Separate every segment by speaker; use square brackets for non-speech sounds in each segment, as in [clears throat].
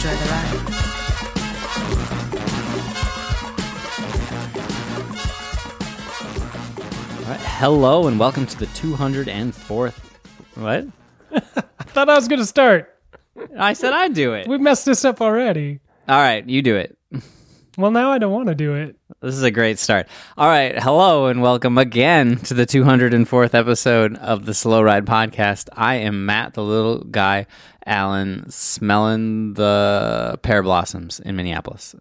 Speaker 1: Enjoy the ride.
Speaker 2: All right. Hello and welcome to the 204th. What? [laughs]
Speaker 3: I thought I was going to start.
Speaker 2: I said I'd do it.
Speaker 3: We messed this up already.
Speaker 2: All right, you do it.
Speaker 3: Well, now I don't want to do it.
Speaker 2: This is a great start. All right. Hello and welcome again to the 204th episode of the Slow Ride Podcast. I am Matt, the little guy, Alan, smelling the pear blossoms in Minneapolis.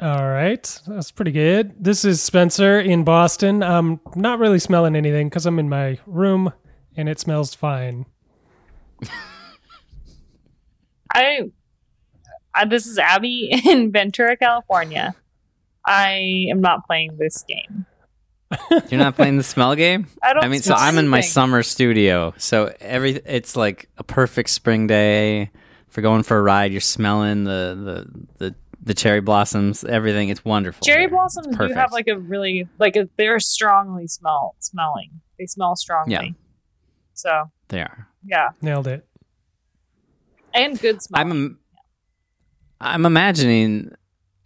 Speaker 3: All right. That's pretty good. This is Spencer in Boston. I'm not really smelling anything because I'm in my room and it smells fine.
Speaker 4: I, uh, this is Abby [laughs] in Ventura, California. I am not playing this game.
Speaker 2: You're not playing the smell game? [laughs]
Speaker 4: I don't.
Speaker 2: I mean, so
Speaker 4: smell
Speaker 2: I'm in my
Speaker 4: anything.
Speaker 2: summer studio. So every it's like a perfect spring day for going for a ride. You're smelling the the the, the cherry blossoms, everything. It's wonderful.
Speaker 4: Cherry
Speaker 2: there.
Speaker 4: blossoms
Speaker 2: It's
Speaker 4: do have like a really like a, they're strongly smell smelling. They smell strongly.
Speaker 2: Yeah.
Speaker 4: So
Speaker 2: they are.
Speaker 4: yeah,
Speaker 3: Nailed it.
Speaker 4: and good smell.
Speaker 2: I'm im- I'm imagining.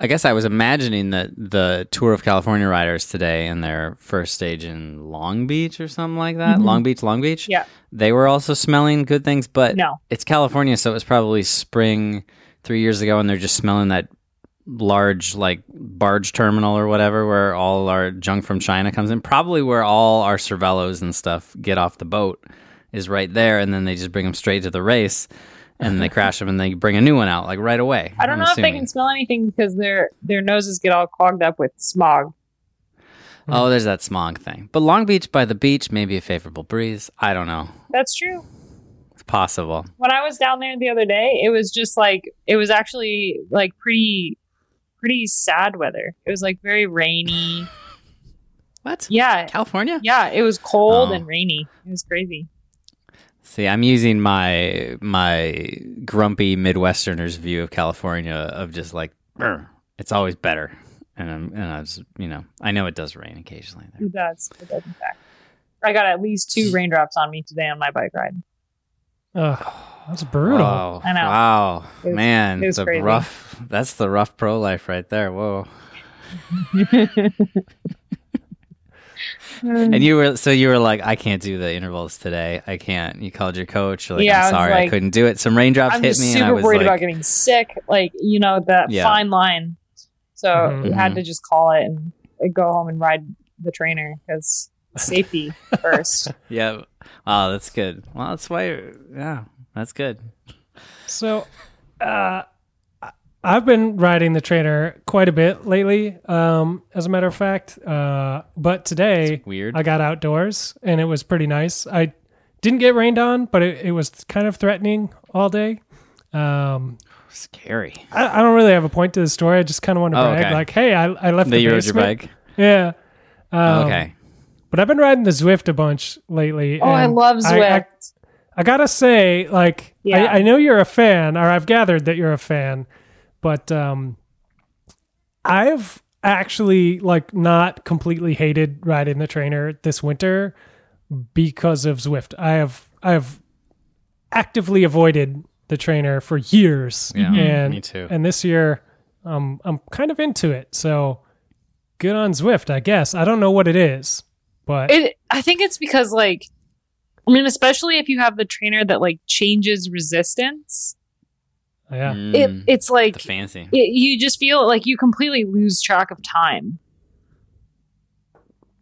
Speaker 2: I guess I was imagining that the Tour of California riders today in their first stage in Long Beach or something like that.
Speaker 3: Mhm.
Speaker 2: Long Beach, Long Beach.
Speaker 4: Yeah.
Speaker 2: They were also smelling good things, but
Speaker 4: no.
Speaker 2: it's California, so it was probably spring three years ago, and they're just smelling that large like barge terminal or whatever where all our junk from China comes in. Probably where all our Cervelos and stuff get off the boat is right there, and then they just bring them straight to the race, and they crash them, and they bring a new one out like right away.
Speaker 4: I don't
Speaker 2: I'm
Speaker 4: know if they can smell anything because their their noses get all clogged up with smog.
Speaker 2: Oh, there's that smog thing. But Long Beach by the beach, maybe a favorable breeze. I don't know.
Speaker 4: That's true.
Speaker 2: It's possible.
Speaker 4: When I was down there the other day, it was just like it was actually like pretty pretty sad weather. It was like very rainy.
Speaker 2: What?
Speaker 4: Yeah.
Speaker 2: California?
Speaker 4: Yeah, it was cold
Speaker 2: Oh.
Speaker 4: and rainy. It was crazy.
Speaker 2: See, I'm using my my grumpy Midwesterners view of California of just like "Brr, it's always better, and I'm and I was you know I know it does rain occasionally there.
Speaker 4: It does. It does, in fact. I got at least two raindrops on me today on my bike ride.
Speaker 3: Ugh, that's brutal.
Speaker 2: Wow,
Speaker 4: I know.
Speaker 2: wow,
Speaker 4: It was-
Speaker 2: man,
Speaker 4: it was
Speaker 2: the
Speaker 4: crazy.
Speaker 2: rough. That's the rough pro life right there. Whoa. [laughs] [laughs] And hmm. you were so you were like, I can't do the intervals today. I can't. You called your coach. Like,
Speaker 4: Yeah, I
Speaker 2: I'm sorry, I
Speaker 4: like-
Speaker 2: couldn't do it. Some raindrops
Speaker 4: I'm
Speaker 2: hit
Speaker 4: just
Speaker 2: me, and I was
Speaker 4: worried
Speaker 2: like,
Speaker 4: about getting sick. Like, you know, that
Speaker 2: Yeah.
Speaker 4: fine line. So
Speaker 3: mm-hmm.
Speaker 4: we had mm-hmm. to just call it and go home and ride the trainer because safety [laughs] first.
Speaker 2: yeah. Wow, that's good. Well, that's why. Yeah, that's good.
Speaker 3: So, uh, I- I've been riding the trainer quite a bit lately, um, as a matter of fact. Uh, but today
Speaker 2: Weird.
Speaker 3: I got outdoors and it was pretty nice. I didn't get rained on, but it, it was kind of threatening all day. Um,
Speaker 2: Scary.
Speaker 3: I, I don't really have a point to the story. I just kind of want to
Speaker 2: Oh,
Speaker 3: brag,
Speaker 2: okay.
Speaker 3: like, hey, I, I left
Speaker 2: That
Speaker 3: the
Speaker 2: you rode your
Speaker 3: basement.
Speaker 2: bike.
Speaker 3: Yeah. Um,
Speaker 2: okay.
Speaker 3: But I've been riding the Zwift a bunch lately.
Speaker 4: Oh, I
Speaker 3: and
Speaker 4: love
Speaker 3: I-
Speaker 4: Zwift.
Speaker 3: I, I gotta say, like,
Speaker 4: Yeah.
Speaker 3: I, I know you're a fan, or I've gathered that you're a fan, but um, I've actually like not completely hated riding the trainer this winter because of Zwift. I have I have actively avoided the trainer for years,
Speaker 2: Yeah,
Speaker 3: and
Speaker 2: me too.
Speaker 3: and this year, um, I'm kind of into it. So good on Zwift, I guess. I don't know what it is, but
Speaker 4: it, I think it's because, like, I mean, especially if you have the trainer that like changes resistance,
Speaker 3: yeah.
Speaker 2: Mm,
Speaker 4: it it's like
Speaker 2: the fancy.
Speaker 4: it, you just feel like you completely lose track of time.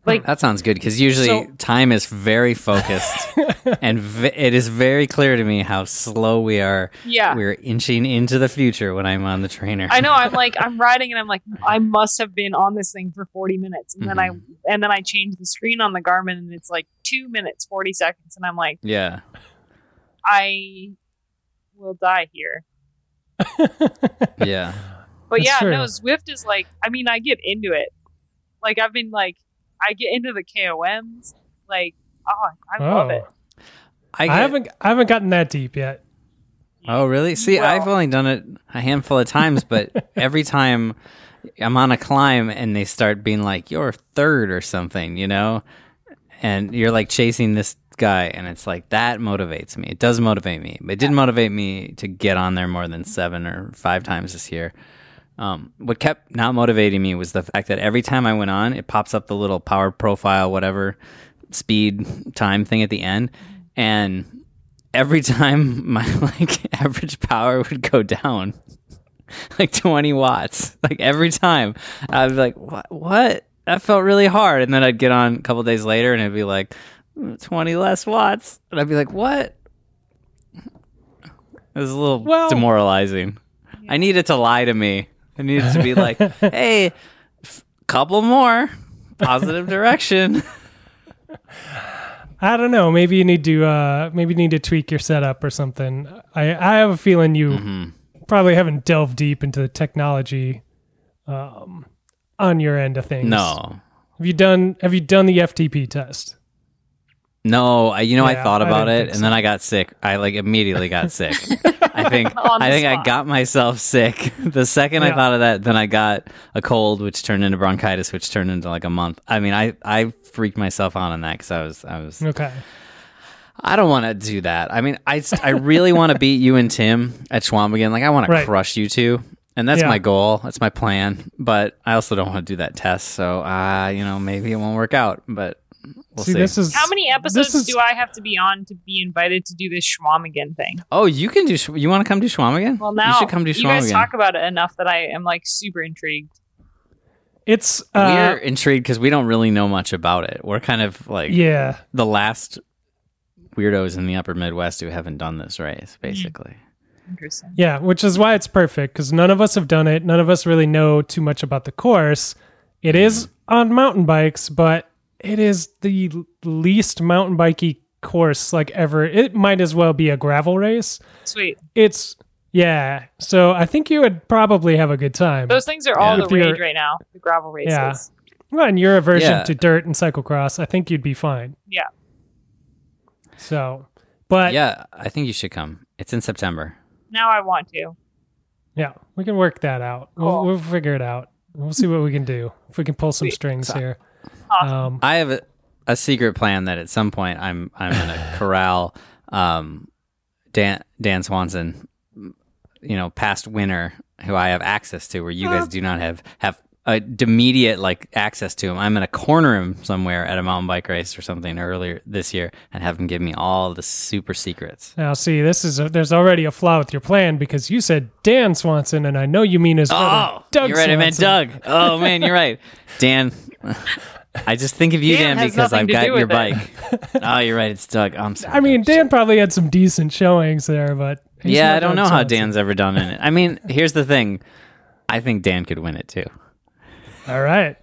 Speaker 4: Like
Speaker 2: That sounds good because usually
Speaker 3: So-
Speaker 2: time is very focused, [laughs] and v- it is very clear to me how slow we are.
Speaker 4: yeah,
Speaker 2: We're inching into the future when I'm on the trainer.
Speaker 4: I know. I'm like I'm [laughs] riding and I'm like I must have been on this thing for 40 minutes, and then I and then I change the screen on the Garmin and it's like two minutes 40 seconds, and I'm like
Speaker 2: yeah.
Speaker 4: I will die here. [laughs]
Speaker 2: yeah.
Speaker 4: But
Speaker 3: That's
Speaker 4: yeah,
Speaker 3: true.
Speaker 4: no, Zwift is like. I mean, I get into it. Like I've been like, I get into the KOMs. Like, oh, I love it.
Speaker 2: Oh.
Speaker 3: I,
Speaker 2: I
Speaker 3: haven't I haven't gotten that deep yet.
Speaker 2: Oh, really? See,
Speaker 4: Well-
Speaker 2: I've only done it a handful of times, but [laughs] every time I'm on a climb and they start being like, "You're third or something," you know, and you're like chasing this guy, and it's like that motivates me. It does motivate me. But it didn't motivate me to get on there more than seven or five times this year. Um, what kept not motivating me was the fact that every time I went on, it pops up the little power profile, whatever speed time thing at the end, and every time [laughs] my like [laughs] average power would go down [laughs] like 20 watts like every time i'd be like what what that felt really hard. And then i'd get on a couple days later and it'd be like 20 less watts. And i'd be like what? It was a little
Speaker 3: Well-
Speaker 2: demoralizing. I needed to lie to me. I needed to be like [laughs] hey f- couple more. Positive [laughs] direction.
Speaker 3: I don't know. Maybe you need to uh, maybe you need to tweak your setup or something. I I have a feeling you
Speaker 2: Mm-hmm.
Speaker 3: probably haven't delved deep into the technology um, on your end of things.
Speaker 2: no
Speaker 3: Have you done Have you done the FTP test?
Speaker 2: No, I, you know, I thought about
Speaker 3: didn't
Speaker 2: it, and then I got sick. I like immediately got [laughs] sick. I think [laughs] I think I got myself sick [laughs] the second I thought of that. Then I got a cold, which turned into bronchitis, which turned into like a month. I mean, I I freaked myself out on that because I was I was
Speaker 3: Okay.
Speaker 2: I don't want to do that. I mean, I I really want to beat you and Tim at Chequamegon. Like I want to crush you two. And that's
Speaker 3: Yeah.
Speaker 2: my goal. That's my plan. But I also don't want to do that test. So, uh, you know, maybe it won't work out. But we'll see.
Speaker 3: see, this is
Speaker 4: How many episodes
Speaker 3: is-
Speaker 4: do I have to be on to be invited to do this Chequamegon thing?
Speaker 2: Oh, you can do. You want to come do Chequamegon?
Speaker 4: Well, now
Speaker 2: you should come do
Speaker 4: you guys
Speaker 2: Chequamegon.
Speaker 4: talk about it enough that I am like super intrigued.
Speaker 3: It's uh,
Speaker 2: We're intrigued because we don't really know much about it. We're kind of like
Speaker 3: yeah.
Speaker 2: the last weirdos in the upper Midwest who haven't done this race, basically.
Speaker 4: Interesting.
Speaker 3: Yeah, which is why it's perfect because none of us have done it. None of us really know too much about the course. It is on mountain bikes, but it is the least mountain bikey course like ever. It might as well be a gravel race.
Speaker 4: Sweet.
Speaker 3: It's yeah. So I think you would probably have a good time.
Speaker 4: Those things are all
Speaker 2: Yeah.
Speaker 4: the rage right now. The gravel races.
Speaker 3: Yeah. Well, and your aversion
Speaker 2: Yeah.
Speaker 3: to dirt and cyclocross, I think you'd be fine.
Speaker 4: Yeah.
Speaker 3: So, but
Speaker 2: Yeah, I think you should come. It's in September.
Speaker 4: Now I want to.
Speaker 3: yeah, we can work that out. We'll, we'll figure it out. We'll see what we can do if we can pull some
Speaker 4: Sweet.
Speaker 3: strings here.
Speaker 4: Awesome.
Speaker 3: Um,
Speaker 2: I have a, a secret plan that at some point I'm I'm gonna [laughs] corral um, Dan Dan Swanson, you know, past winner who I have access to, where you guys do not have have a immediate like access to him. I'm gonna corner him somewhere at a mountain bike race or something earlier this year and have him give me all the super secrets.
Speaker 3: Now, see, this is a, there's already a flaw with your plan because you said Dan Swanson, and I know you mean his brother,
Speaker 2: Oh,
Speaker 3: Doug
Speaker 2: you're right. I meant Doug. Oh man, you're right, Dan. I just think of you,
Speaker 4: Dan
Speaker 2: Dan, because I've got your
Speaker 4: with
Speaker 2: bike. [laughs] oh, you're right. It's Doug. I'm sorry.
Speaker 3: I mean, Dan probably had some decent showings there, but he's
Speaker 2: yeah,
Speaker 3: not
Speaker 2: I don't
Speaker 3: Doug
Speaker 2: know how Dan's ever done in it. I mean, here's the thing. I think Dan could win it too.
Speaker 3: All right.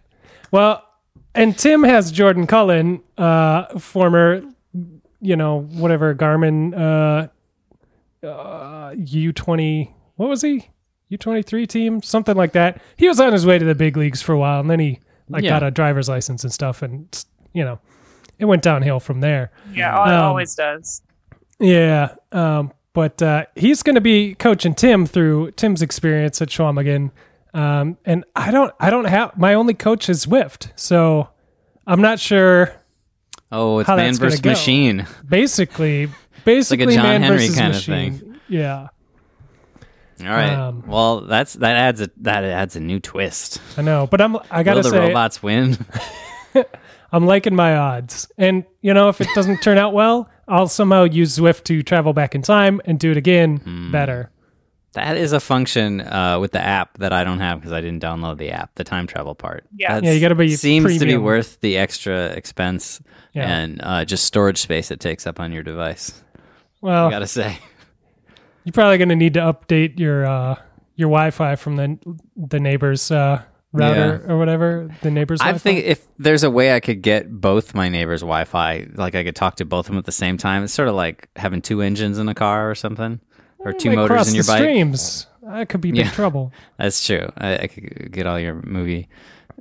Speaker 3: Well, and Tim has Jordan Cullen, uh, former, you know, whatever Garmin uh, uh, U twenty. What was he? U twenty three team, something like that. He was on his way to the big leagues for a while, and then he like
Speaker 2: Yeah.
Speaker 3: got a driver's license and stuff, and you know, it went downhill from there.
Speaker 4: Yeah, oh, it
Speaker 3: Um,
Speaker 4: always does.
Speaker 3: Yeah. Um, but uh, he's going to be coaching Tim through Tim's experience at Chequamegon. Um, and I don't, I don't have my only coach is Zwift, so I'm not sure.
Speaker 2: Oh, it's man versus machine.
Speaker 3: Basically, [laughs] basically, a
Speaker 2: John
Speaker 3: man
Speaker 2: Henry kind of
Speaker 3: machine. Yeah,
Speaker 2: All right.
Speaker 3: Um,
Speaker 2: well, that's that adds a that adds a new twist.
Speaker 3: I know, but I'm, I gotta
Speaker 2: Will the
Speaker 3: say,
Speaker 2: robots win? [laughs]
Speaker 3: I'm liking my odds. And you know, if it doesn't turn out well, I'll somehow use Zwift to travel back in time and do it again
Speaker 2: Hmm.
Speaker 3: better.
Speaker 2: That is a function uh, with the app that I don't have because I didn't download the app. The time travel part.
Speaker 4: Yeah.
Speaker 2: That's-
Speaker 3: Yeah, you gotta be
Speaker 2: seems to be worth the extra expense
Speaker 3: Yeah.
Speaker 2: and uh, just storage space it takes up on your device.
Speaker 3: Well,
Speaker 2: I gotta say.
Speaker 3: You're probably going to need to update your uh, your Wi-Fi from the the neighbor's uh, router or whatever. The neighbor's.
Speaker 2: I
Speaker 3: Wi-Fi.
Speaker 2: think if there's a way I could get both my neighbors' Wi-Fi, like I could talk to both of them at the same time, it's sort of like having two engines in a car or something, or
Speaker 3: You
Speaker 2: two
Speaker 3: might
Speaker 2: motors in your
Speaker 3: the
Speaker 2: bike.
Speaker 3: Streams. that could be big
Speaker 2: Yeah.
Speaker 3: trouble. [laughs]
Speaker 2: That's true. I, I could get all your movie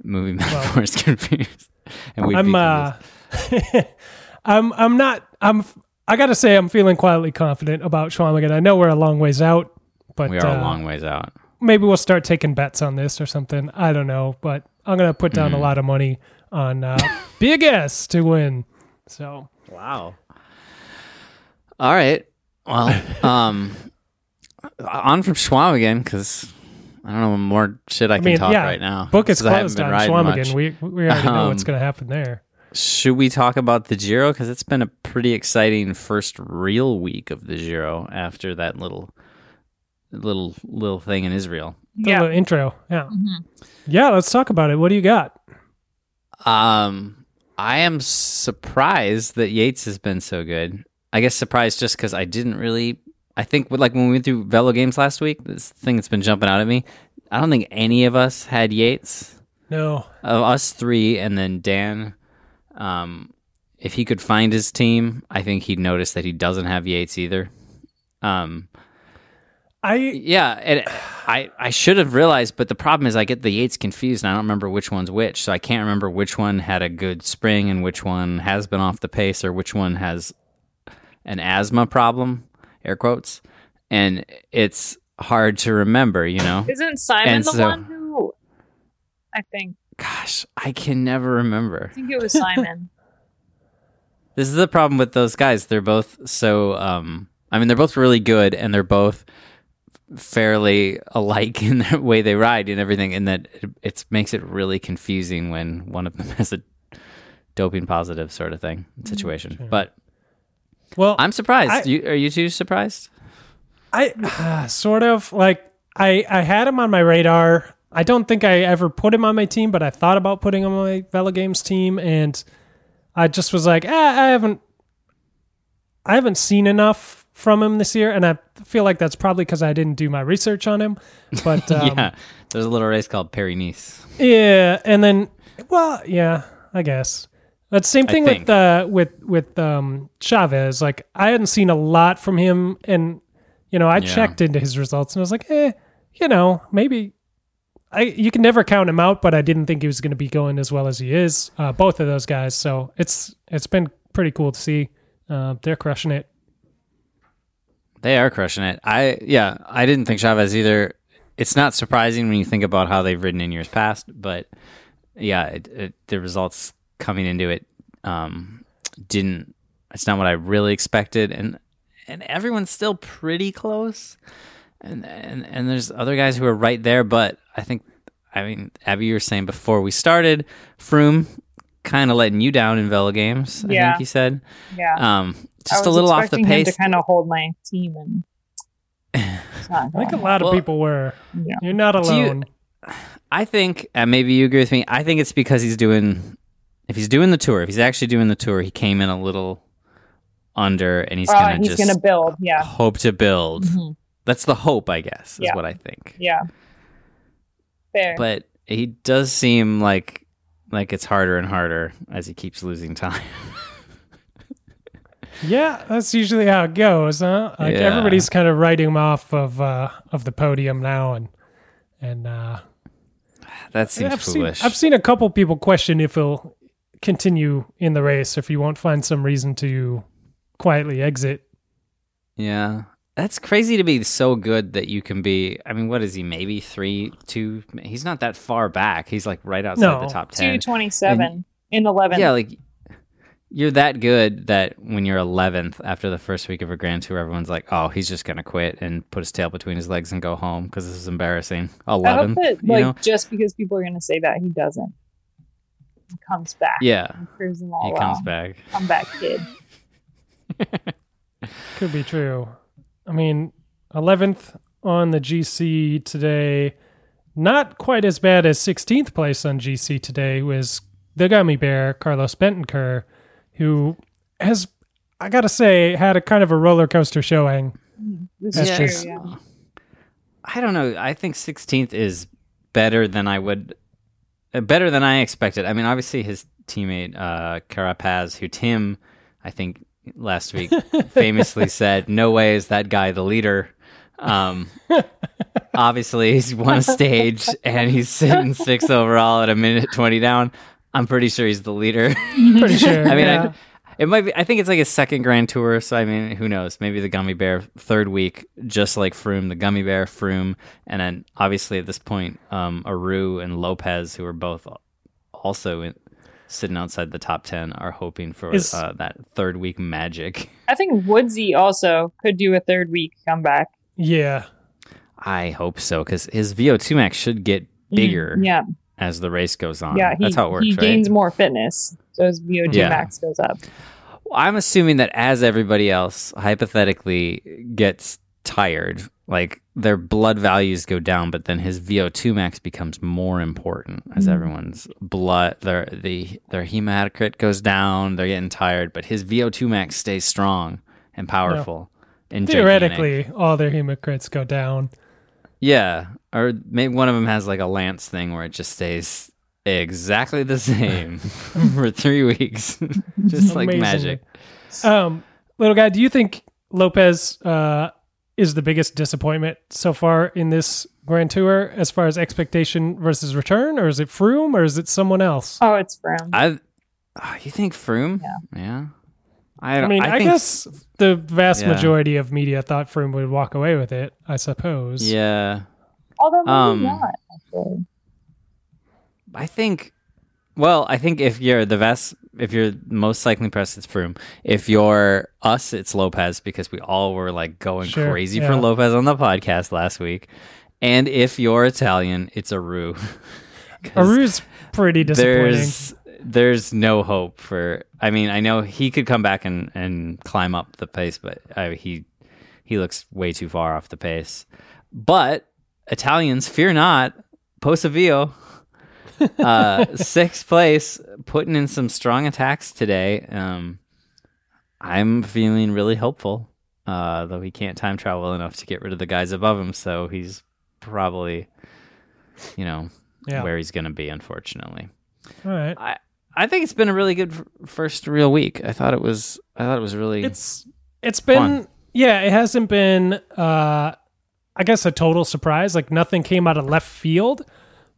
Speaker 2: movie metaphors [laughs] confused. And we'd
Speaker 3: I'm uh, [laughs] I'm I'm not I'm I gotta say I'm feeling quietly confident about Chequamegon. I know we're a long ways out, but
Speaker 2: we are
Speaker 3: uh,
Speaker 2: a long ways out.
Speaker 3: maybe we'll start taking bets on this or something. I don't know, but I'm gonna put down a lot of money on uh, be a guess to win. So
Speaker 2: Wow. All right. Well, um, on from Chequamegon because I don't know more shit I,
Speaker 3: I
Speaker 2: can talk
Speaker 3: yeah,
Speaker 2: right now.
Speaker 3: book is
Speaker 2: I haven't
Speaker 3: closed on
Speaker 2: riding
Speaker 3: Chequamegon.
Speaker 2: much.
Speaker 3: We we already know what's
Speaker 2: Um,
Speaker 3: gonna happen there.
Speaker 2: Should we talk about the Giro? Because it's been a pretty exciting first real week of the Giro after that little, little, little thing in Israel.
Speaker 3: The
Speaker 4: Yeah.
Speaker 3: little intro, yeah,
Speaker 4: Mhm.
Speaker 3: yeah. Let's talk about it. What do you got?
Speaker 2: Um, I am surprised that Yates has been so good. I guess surprised just because I didn't really. I think like when we went through Velo games last week, this thing that's been jumping out at me. I don't think any of us had Yates.
Speaker 3: No,
Speaker 2: Of us three, and then Dan. Um, if he could find his team, I think he'd notice that he doesn't have Yates either. Um,
Speaker 3: I
Speaker 2: yeah, and I I should have realized, but the problem is I get the Yates confused, and I don't remember which one's which. So I can't remember which one had a good spring and which one has been off the pace, or which one has an asthma problem, air quotes, and it's hard to remember. You know,
Speaker 4: Isn't Simon
Speaker 2: And
Speaker 4: the
Speaker 2: so-
Speaker 4: one who? I think.
Speaker 2: gosh, I can never remember.
Speaker 4: I think it was Simon. [laughs]
Speaker 2: This is the problem with those guys. They're both so. Um, I mean, they're both really good, and they're both fairly alike [laughs] in the way they ride and everything. And that it, it makes it really confusing when one of them [laughs] has a doping positive sort of thing situation. But
Speaker 3: well,
Speaker 2: I'm surprised.
Speaker 3: I-
Speaker 2: you, are you too surprised?
Speaker 3: I uh, [sighs] sort of like I I had him on my radar. I don't think I ever put him on my team, but I thought about putting him on my Velo Games team, and I just was like, eh, I haven't I haven't seen enough from him this year, and I feel like that's probably because I didn't do my research on him. But [laughs] um,
Speaker 2: yeah, there's a little race called Paris Nice.
Speaker 3: Yeah, and then well, yeah, I guess. But same thing with uh with with um Chaves. Like I hadn't seen a lot from him and you know, I
Speaker 2: Yeah.
Speaker 3: checked into his results and I was like, eh, you know, maybe I you can never count him out, but I didn't think he was gonna be going as well as he is. Uh both of those guys. So it's it's been pretty cool to see. Uh they're crushing it.
Speaker 2: They are crushing it. I yeah, I didn't think Chaves either. It's not surprising when you think about how they've ridden in years past, but yeah, it, it, the results coming into it um, didn't. It's not what I really expected, and and everyone's still pretty close, and and and there's other guys who are right there, but I think. I mean, Abby, you were saying before we started, Froome kind of letting you down in Velo games. I
Speaker 4: Yeah.
Speaker 2: think you said,
Speaker 4: Yeah.
Speaker 2: um, just a little off the
Speaker 4: expecting him
Speaker 2: pace.
Speaker 4: to kind of hold my team, and [laughs]
Speaker 3: I think a lot of
Speaker 2: Well-
Speaker 3: people were.
Speaker 4: Yeah.
Speaker 3: You're not
Speaker 2: Do you-
Speaker 3: alone.
Speaker 2: I think, and maybe you agree with me. I think it's because he's doing, if he's doing the tour, if he's actually doing the tour, he came in a little under, and he's
Speaker 4: Uh,
Speaker 2: gonna
Speaker 4: he's
Speaker 2: just
Speaker 4: gonna build. Yeah.
Speaker 2: hope to build.
Speaker 4: Mhm.
Speaker 2: That's the hope, I guess, is
Speaker 4: Yeah.
Speaker 2: what I think.
Speaker 4: Yeah. Fair.
Speaker 2: But he does seem like like it's harder and harder as he keeps losing time. [laughs]
Speaker 3: Yeah, that's usually how it goes, huh? Like
Speaker 2: Yeah.
Speaker 3: everybody's kind of writing him off of uh, of the podium now, and and uh,
Speaker 2: that seems
Speaker 3: I've
Speaker 2: foolish.
Speaker 3: seen I've seen a couple people question if he'll continue in the race if you won't find some reason to quietly exit.
Speaker 2: yeah, that's crazy to be so good that you can be. I mean, what is he? Maybe three, two. He's not that far back. He's like right outside
Speaker 3: No.
Speaker 2: the top ten.
Speaker 4: Two twenty seven in eleven.
Speaker 2: Yeah, like you're that good that when you're 11th after the first week of a Grand Tour, everyone's like, "Oh, he's just gonna quit and put his tail between his legs and go home because this is embarrassing."
Speaker 4: I hope
Speaker 2: 11th,
Speaker 4: that
Speaker 2: you
Speaker 4: like
Speaker 2: know?
Speaker 4: just because people are gonna say that he doesn't. He comes back.
Speaker 2: Yeah,
Speaker 4: And proves them all
Speaker 2: he comes back.
Speaker 4: Come back, kid. [laughs]
Speaker 3: Could be true. I mean, eleventh on the GC today, not quite as bad as sixteenth place on GC today was the gummy bear Carlos Betancur, who has I gotta say had a kind of a roller coaster showing.
Speaker 4: This
Speaker 3: That's
Speaker 4: is
Speaker 3: just-
Speaker 4: true. Yeah.
Speaker 2: I don't know. I think 16th is better than I would, better than I expected. I mean, obviously his teammate uh, Carapaz, who Tim, I think last week [laughs] famously said, "No way is that guy the leader." Um, [laughs] obviously, he's won a stage and he's sitting sixth overall at a minute 20 down. I'm pretty sure he's the leader. [laughs]
Speaker 3: Pretty sure.
Speaker 2: I mean,
Speaker 3: yeah.
Speaker 2: I, it might be. I think it's like his second Grand Tour. So I mean, who knows? Maybe the Gummy Bear third week, just like Froome, the Gummy Bear, Froome, and then obviously at this point, um, Aru and Lopez, who are both also in, sitting outside the top ten, are hoping for
Speaker 3: Is-
Speaker 2: uh, that third week magic. [laughs]
Speaker 4: I think Woodsy also could do a third week comeback.
Speaker 3: yeah.
Speaker 2: I hope so because his VO2 max should get bigger
Speaker 4: Yeah,
Speaker 2: as the race goes on.
Speaker 4: yeah. He,
Speaker 2: That's how it works,
Speaker 4: he
Speaker 2: right?
Speaker 4: gains more fitness, so his VO2
Speaker 2: Yeah.
Speaker 4: max goes up.
Speaker 2: I'm assuming that as everybody else hypothetically gets tired, like their blood values go down, but then his VO2 max becomes more important as mm-hmm. everyone's blood their the their hematocrit goes down, they're getting tired, but his VO2 max stays strong and powerful. And gigantic.
Speaker 3: Theoretically, all their hematocrits go down.
Speaker 2: Yeah, or maybe one of them has like a lance thing where it just stays exactly the same [laughs] for 3 weeks. [laughs] just like
Speaker 3: Amazingly.
Speaker 2: magic.
Speaker 3: Um, little guy, do you think Lopez uh, is the biggest disappointment so far in this Grand Tour as far as expectation versus return, or is it Froome, or is it someone else?
Speaker 4: Oh, it's Froome.
Speaker 2: I, oh, you think Froome?
Speaker 4: Yeah.
Speaker 2: Yeah. I,
Speaker 3: I
Speaker 2: don't-
Speaker 3: mean, I,
Speaker 2: think,
Speaker 3: guess the vast
Speaker 2: Yeah.
Speaker 3: majority of media thought Froome would walk away with it. I suppose.
Speaker 2: Yeah,
Speaker 4: Although maybe
Speaker 2: um,
Speaker 4: not. Actually,
Speaker 2: I think. Well, I think if you're the best, if you're most cycling press, it's Froome. If you're us, it's Lopez because we all were like going
Speaker 3: Sure,
Speaker 2: crazy
Speaker 3: yeah.
Speaker 2: for Lopez on the podcast last week. And if you're Italian, it's Aru. [laughs]
Speaker 3: Aru's pretty disappointing.
Speaker 2: there's there's no hope for. I mean, I know he could come back and and climb up the pace, but uh, he he looks way too far off the pace. But Italians, fear not, Pozzovivo, uh, [laughs] sixth place, putting in some strong attacks today. Um, I'm feeling really hopeful, uh, though he can't time travel enough to get rid of the guys above him, so he's probably, you know,
Speaker 3: Yeah.
Speaker 2: where he's going to be, unfortunately.
Speaker 3: All right.
Speaker 2: I I think it's been a really good f- first real week. I thought it was. I thought it was really.
Speaker 3: It's it's been
Speaker 2: Fun.
Speaker 3: yeah, it hasn't been uh I guess a total surprise. Like nothing came out of left field,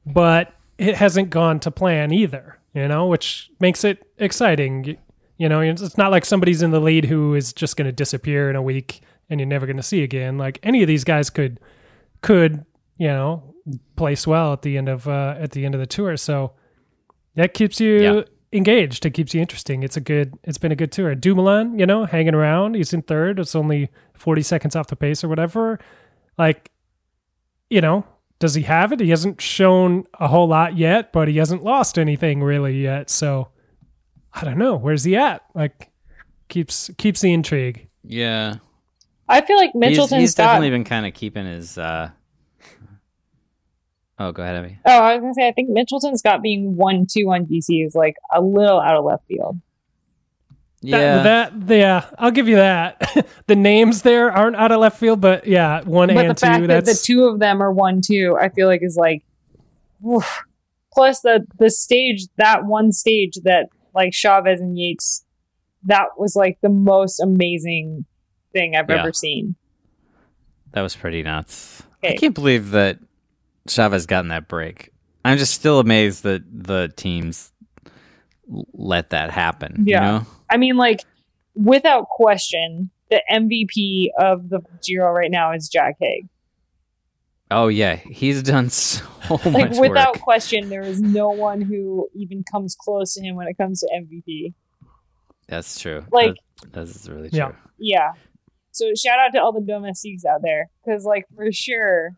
Speaker 3: but it hasn't gone to plan either, you know, which makes it exciting. You know, it's not like somebody's in the lead who is just going to disappear in a week and you're never going to see again. Like any of these guys could could, you know, place well at the end of uh at the end of the tour. So that keeps you
Speaker 2: Yeah.
Speaker 3: engaged. It keeps you interesting. It's a good. It's been a good tour. Dumoulin, you know, hanging around. He's in third. It's only forty seconds off the pace or whatever. Like, you know, does he have it? He hasn't shown a whole lot yet, but he hasn't lost anything really yet. So I don't know. Where's he at? Like, keeps keeps the intrigue.
Speaker 2: yeah.
Speaker 4: I feel like
Speaker 2: He's,
Speaker 4: Mitchelton
Speaker 2: he's
Speaker 4: Scott.
Speaker 2: definitely been kind of keeping his. uh Oh, go ahead, Abby.
Speaker 4: Oh, I was gonna say I think Mitchelton Scott being one two on GC is like a little out of left field.
Speaker 2: Yeah,
Speaker 3: That, that yeah, I'll give you that. [laughs] the names there aren't out of left field, but yeah, one
Speaker 4: but
Speaker 3: and
Speaker 4: the
Speaker 3: two.
Speaker 4: fact that
Speaker 3: That's
Speaker 4: the two of them are one two, I feel like is like. oof. Plus the the stage that one stage that like Chaves and Yates, that was like the most amazing thing I've
Speaker 2: Yeah.
Speaker 4: ever seen.
Speaker 2: that was pretty nuts. I can't believe that Chaves gotten that break. I'm just still amazed that the teams let that happen.
Speaker 4: Yeah.
Speaker 2: You know?
Speaker 4: I mean, like without question, the MVP of the Giro right now is Jack Haig.
Speaker 2: Oh yeah, he's done [laughs] so
Speaker 4: Like
Speaker 2: much
Speaker 4: without
Speaker 2: work.
Speaker 4: question, there is no one who even comes close to him when it comes to MVP.
Speaker 2: That's true.
Speaker 4: Like-
Speaker 2: That- that's really
Speaker 3: Yeah.
Speaker 2: true.
Speaker 4: Yeah. So shout out to all the domestiques out there, because like for sure,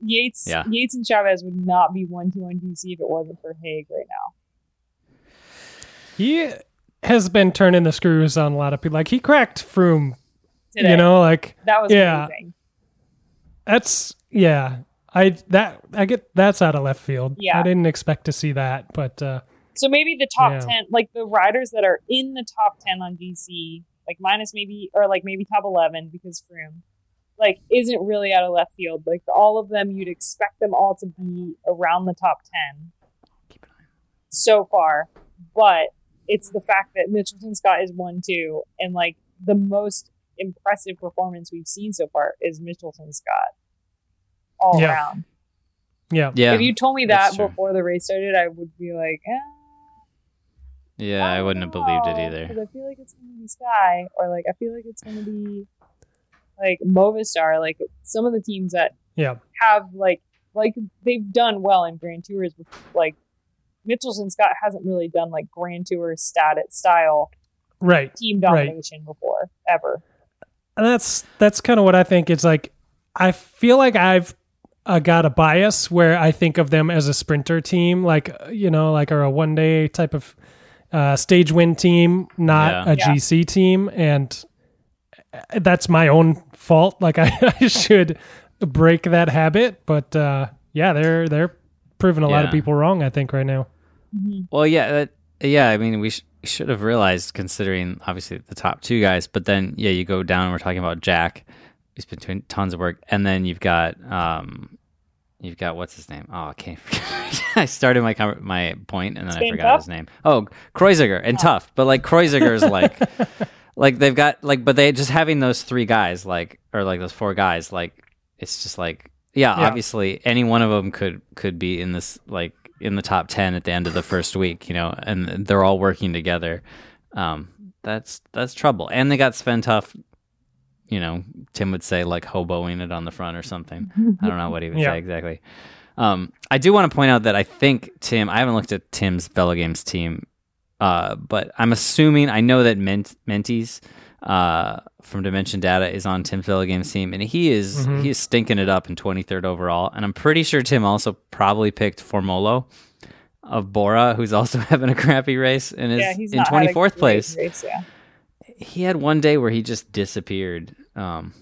Speaker 4: Yates,
Speaker 2: Yeah.
Speaker 4: Yates and Chaves would not be one two on GC if it wasn't for Haig right now.
Speaker 3: he has been turning the screws on a lot of people. Like he cracked Froome,
Speaker 4: Today,
Speaker 3: you know, like
Speaker 4: that was
Speaker 3: yeah.
Speaker 4: amazing.
Speaker 3: that's yeah. I that I get that's out of left field.
Speaker 4: Yeah.
Speaker 3: I didn't expect to see that, but uh
Speaker 4: So maybe the top
Speaker 3: Yeah.
Speaker 4: ten, like the riders that are in the top ten on GC, like minus maybe or like maybe top eleven because Froome, like isn't really out of left field. Like all of them, you'd expect them all to be around the top ten
Speaker 2: Keep an eye.
Speaker 4: so far, but it's the fact that Mitchelton Scott is one two, and like the most impressive performance we've seen so far is Mitchelton Scott all
Speaker 3: Yeah.
Speaker 4: around.
Speaker 3: Yeah.
Speaker 2: Yeah,
Speaker 4: if you told me that before the race started, I would be like, eh,
Speaker 2: yeah, I wouldn't have believed it either.
Speaker 4: Because I feel like it's going to be Sky, or like I feel like it's going to be like Movistar, like some of the teams that
Speaker 3: Yeah.
Speaker 4: have like like they've done well in Grand Tours. With, like Mitchelton Scott hasn't really done like Grand Tour stat style
Speaker 3: Right.
Speaker 4: team
Speaker 3: Right.
Speaker 4: domination before ever.
Speaker 3: And that's that's kind of what I think. It's like I feel like I've uh, got a bias where I think of them as a sprinter team, like uh, you know, like or a one day type of uh, stage win team, not
Speaker 2: Yeah.
Speaker 3: a
Speaker 4: Yeah.
Speaker 3: GC team, and uh, that's my own fault. [laughs] Like I, I should break that habit, but uh, yeah, they're they're proving a lot of people wrong. I think right now.
Speaker 2: Well, yeah, that, yeah. I mean, we sh- should have realized, considering obviously the top two guys. But then, yeah, you go down. And we're talking about Jack, He's been doing tons of work, and then you've got, um, you've got what's his name? Oh, I can't. [laughs] I started my com- my point and then I forgot his name. Oh, Kreuziger and Tuft, but like Kreuziger's like, [laughs] like they've got like, but they just having those three guys, like, or like those four guys, like, it's just like, yeah,
Speaker 3: Yeah.
Speaker 2: obviously any one of them could could be in this like in the top 10 at the end of the first week you know and they're all working together. Um that's that's trouble. And they got Svein Tuft you know tim would say like hoboing it on the front or something. I don't know what he would [laughs]
Speaker 3: Yeah.
Speaker 2: say exactly. Um i do want to point out that i think tim i haven't looked at tim's Velo Games team uh but i'm assuming i know that Ment- Meintjes uh from dimension data is on Tim Games team and he is
Speaker 3: Mhm.
Speaker 2: he is stinking it up in 23rd overall and i'm pretty sure tim also probably picked formolo of bora who's also [laughs] having a crappy race and is
Speaker 4: yeah,
Speaker 2: in
Speaker 4: not had a
Speaker 2: 24th place
Speaker 4: Race, yeah.
Speaker 2: he had one day where he just disappeared. Um,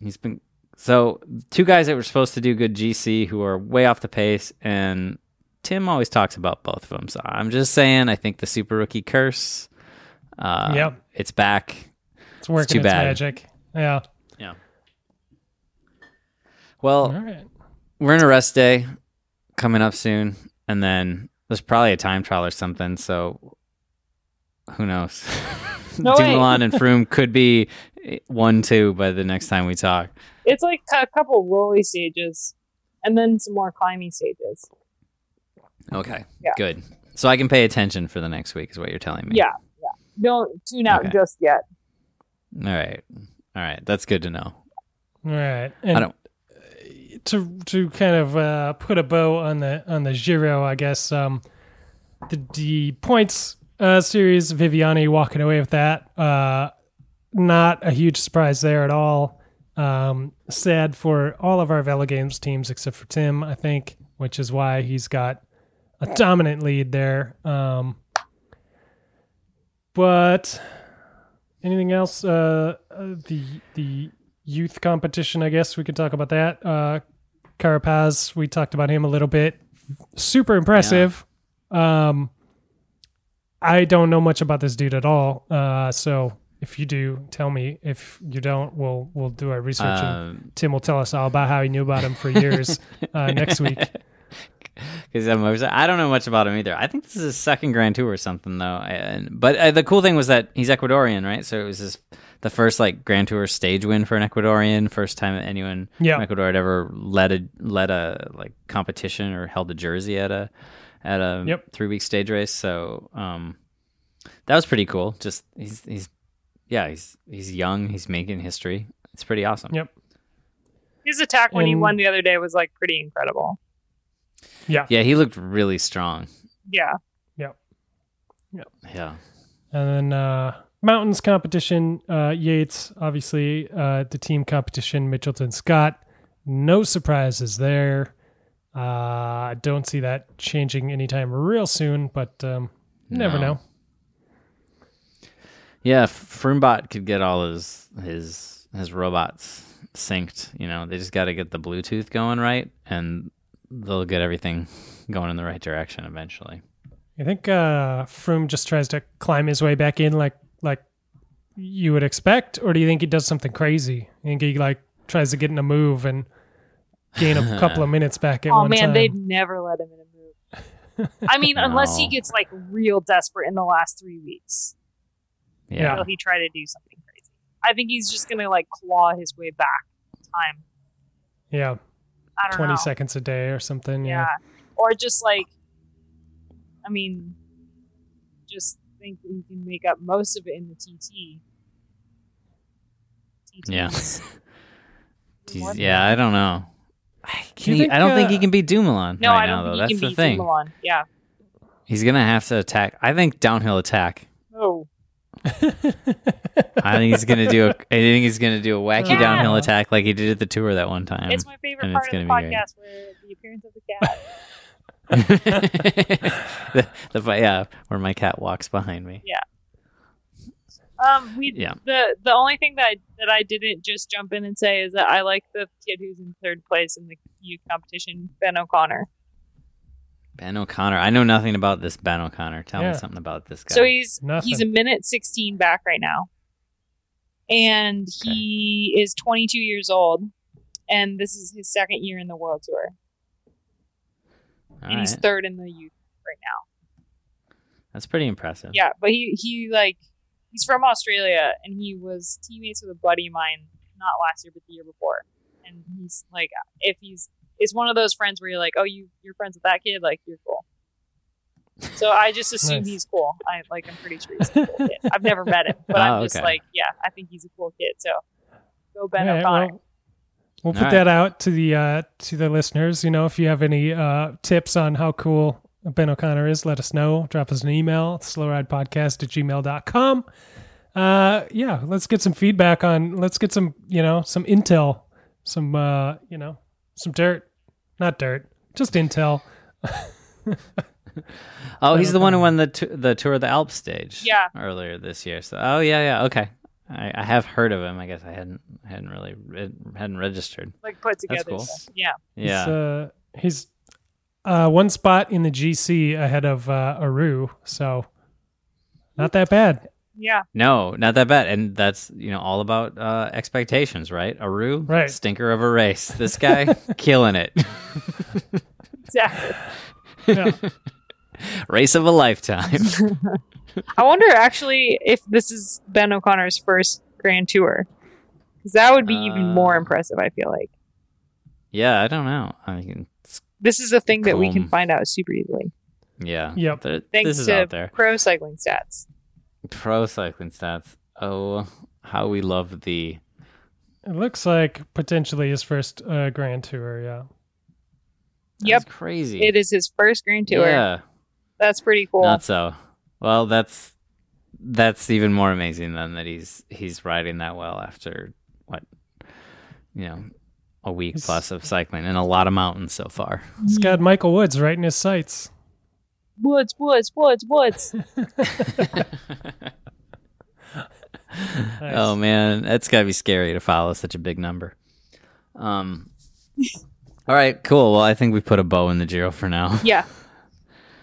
Speaker 2: he's been so two guys that were supposed to do good GC who are way off the pace, and Tim always talks about both of them. So I'm just saying, I think the super rookie curse. Uh,
Speaker 3: Yep.
Speaker 2: it's back.
Speaker 3: It's working
Speaker 2: too
Speaker 3: its
Speaker 2: bad.
Speaker 3: magic. Yeah. Yeah.
Speaker 2: Well,
Speaker 3: All right.
Speaker 2: we're in a rest day coming up soon, and then there's probably a time trial or something. So who knows? [laughs] [laughs]
Speaker 4: No.
Speaker 2: Dumoulin and Froome could be one two by the next time we talk.
Speaker 4: It's like a couple rolly stages, and then some more climbing stages.
Speaker 2: Okay.
Speaker 4: Yeah.
Speaker 2: Good. So I can pay attention for the next week, is what you're telling me.
Speaker 4: Yeah, yeah. Don't tune out
Speaker 2: Okay.
Speaker 4: just yet.
Speaker 2: All right. All right. That's good to know.
Speaker 3: All right. And
Speaker 2: I don't.
Speaker 3: to to kind of uh, put a bow on the on the Giro, I guess um, the the points uh, series, Viviani walking away with that. Uh, not a huge surprise there at all. Um, sad for all of our Velo Games teams except for Tim, I think, which is why he's got a dominant lead there. Um, but anything else? Uh, uh, the the youth competition, I guess we could talk about that. Uh, Carapaz, we talked about him a little bit. Super impressive. Um, I don't know much about this dude at all. Uh, so if you do, tell me. If you don't, we'll we'll do our research and
Speaker 2: Um,
Speaker 3: Tim will tell us all about how he knew about him for years [laughs] uh, next week.
Speaker 2: Because I'm always- I don't know much about him either. I think this is his second Grand Tour or something though. And, but uh, the cool thing was that he's Ecuadorian, right? So it was his the first like Grand Tour stage win for an Ecuadorian. First time anyone
Speaker 3: Yeah.
Speaker 2: from Ecuador had ever led a led a like competition or held a jersey at a at a
Speaker 3: Yep.
Speaker 2: three week stage race. So um, that was pretty cool. Just he's he's yeah he's he's young. He's making history. It's pretty awesome.
Speaker 3: Yep.
Speaker 4: His attack when he won the other day was like pretty incredible.
Speaker 3: Yeah.
Speaker 2: Yeah, he looked really strong.
Speaker 4: Yeah.
Speaker 2: Yeah. Yeah.
Speaker 3: And then uh, mountains competition, uh, Yates, obviously, uh, the team competition, Mitchelton Scott. No surprises there. Uh, I don't see that changing anytime real soon, but um, never
Speaker 2: No.
Speaker 3: know.
Speaker 2: Yeah, F- Froombot could get all his his his robots synced. You know, they just got to get the Bluetooth going right, and they'll get everything going in the right direction eventually.
Speaker 3: You think uh, Froome just tries to climb his way back in like like you would expect, or do you think he does something crazy? I think he like tries to get in a move and gain a [laughs] couple of minutes back at
Speaker 4: Oh
Speaker 3: one
Speaker 4: man,
Speaker 3: time?
Speaker 4: they'd never let him in a move. I mean, [laughs] unless he gets like real desperate in the last three weeks,
Speaker 2: Yeah,
Speaker 4: will he try to do something crazy? I think he's just gonna like claw his way back time.
Speaker 3: Yeah,
Speaker 4: I don't
Speaker 3: twenty
Speaker 4: know.
Speaker 3: seconds a day or something.
Speaker 4: Yeah.
Speaker 3: Yeah.
Speaker 4: Or just like, I mean, just think that he can make up most of it in the TT.
Speaker 2: Yeah.
Speaker 4: TTs. [laughs]
Speaker 2: Jeez, yeah, I don't know. I,
Speaker 3: Do you
Speaker 2: can he-
Speaker 3: think,
Speaker 2: I don't think he
Speaker 3: uh,
Speaker 2: can beat Dumoulin
Speaker 4: No,
Speaker 2: right
Speaker 4: I
Speaker 2: now,
Speaker 4: don't
Speaker 2: though.
Speaker 4: think
Speaker 2: That's the
Speaker 4: beat
Speaker 2: thing.
Speaker 4: Dumoulin. Yeah.
Speaker 2: He's gonna have to attack. I think downhill attack.
Speaker 4: Oh, [laughs]
Speaker 2: I think he's gonna do. A, I think he's gonna do a wacky
Speaker 3: Yeah.
Speaker 2: downhill attack like he did at the tour that one time.
Speaker 4: it's my favorite
Speaker 2: and
Speaker 4: part
Speaker 2: it's
Speaker 4: of the
Speaker 2: gonna be great.
Speaker 4: podcast where the appearance of the cat. [laughs]
Speaker 2: the, the yeah, where my cat walks behind me. Yeah.
Speaker 4: Um, we
Speaker 2: Yeah.
Speaker 4: the the only thing that I, that I didn't just jump in and say is that I like the kid who's in third place in the youth competition, Ben O'Connor.
Speaker 2: Ben O'Connor. I know nothing about this Ben O'Connor. Tell
Speaker 3: Yeah.
Speaker 2: me something about this guy.
Speaker 4: So he's
Speaker 3: Nothing.
Speaker 4: he's a minute 16 back right now. And he is 22 years old and this is his second year in the world tour.
Speaker 2: All
Speaker 4: and he's third in the youth right now.
Speaker 2: That's pretty impressive.
Speaker 4: Yeah, but he he like he's from Australia and he was teammates with a buddy of mine not last year but the year before. And he's like if he's it's one of those friends where you're like, "Oh, you you're friends with that kid, like you're cool." So I just assume
Speaker 3: Nice.
Speaker 4: he's cool. I like I'm pretty sure he's a cool kid. I've never met him, but [laughs]
Speaker 2: Oh,
Speaker 4: I'm just
Speaker 2: okay.
Speaker 4: like, yeah, I think he's a cool kid. So go Ben
Speaker 3: Yeah,
Speaker 4: O'Connor.
Speaker 3: well, we'll put
Speaker 2: All right.
Speaker 3: that out to the uh, to the listeners. You know, if you have any uh, tips on how cool Ben O'Connor is, let us know. Drop us an email, slowridepodcast at gmail.com. Uh, yeah, let's get some feedback on, let's get some, you know, some intel, some, uh, you know, some dirt. Not dirt, just intel. [laughs]
Speaker 2: Oh, he's the one who won the t- the tour of the Alps stage.
Speaker 4: Yeah.
Speaker 2: Earlier this year. So, oh yeah, yeah. Okay. I, I have heard of him. I guess I hadn't hadn't really re- hadn't registered.
Speaker 4: Like put together.
Speaker 2: cool.
Speaker 4: Yeah.
Speaker 2: Yeah.
Speaker 3: He's, uh, he's uh, one spot in the GC ahead of uh, Aru, so not that bad.
Speaker 4: Yeah.
Speaker 2: No, not that bad. And that's, you know, all about uh, expectations, right? Aru,
Speaker 3: Right.
Speaker 2: stinker of a race. This guy, [laughs] killing it.
Speaker 4: Exactly.
Speaker 3: Yeah. [laughs]
Speaker 2: race of a lifetime. [laughs]
Speaker 4: I wonder actually if this is Ben O'Connor's first Grand Tour. Because that would be even more
Speaker 2: Uh,
Speaker 4: impressive, I feel like.
Speaker 2: yeah, I don't know. I mean,
Speaker 4: This is a thing that we can find out super easily.
Speaker 2: yeah.
Speaker 3: Yep.
Speaker 2: Th-
Speaker 4: Thanks
Speaker 2: this is
Speaker 4: to
Speaker 2: out there.
Speaker 4: pro cycling stats.
Speaker 2: Pro cycling stats. Oh, how we love the.
Speaker 3: It looks like potentially his first uh, Grand Tour. Yeah.
Speaker 4: Yep.
Speaker 2: Crazy.
Speaker 4: It is his first Grand Tour.
Speaker 2: Yeah.
Speaker 4: That's pretty cool.
Speaker 2: Not so. Well, that's that's even more amazing than that he's he's riding that well after what you know a week
Speaker 3: He's-
Speaker 2: plus of cycling and a lot of mountains so far.
Speaker 3: He's got Michael Woods right in his sights.
Speaker 4: Woods, woods, woods, woods. [laughs] [laughs]
Speaker 3: Nice.
Speaker 2: Oh man, that's gotta be scary to follow such a big number. Um. [laughs] all right, cool. Well, I think we put a bow in the Giro for now.
Speaker 4: yeah.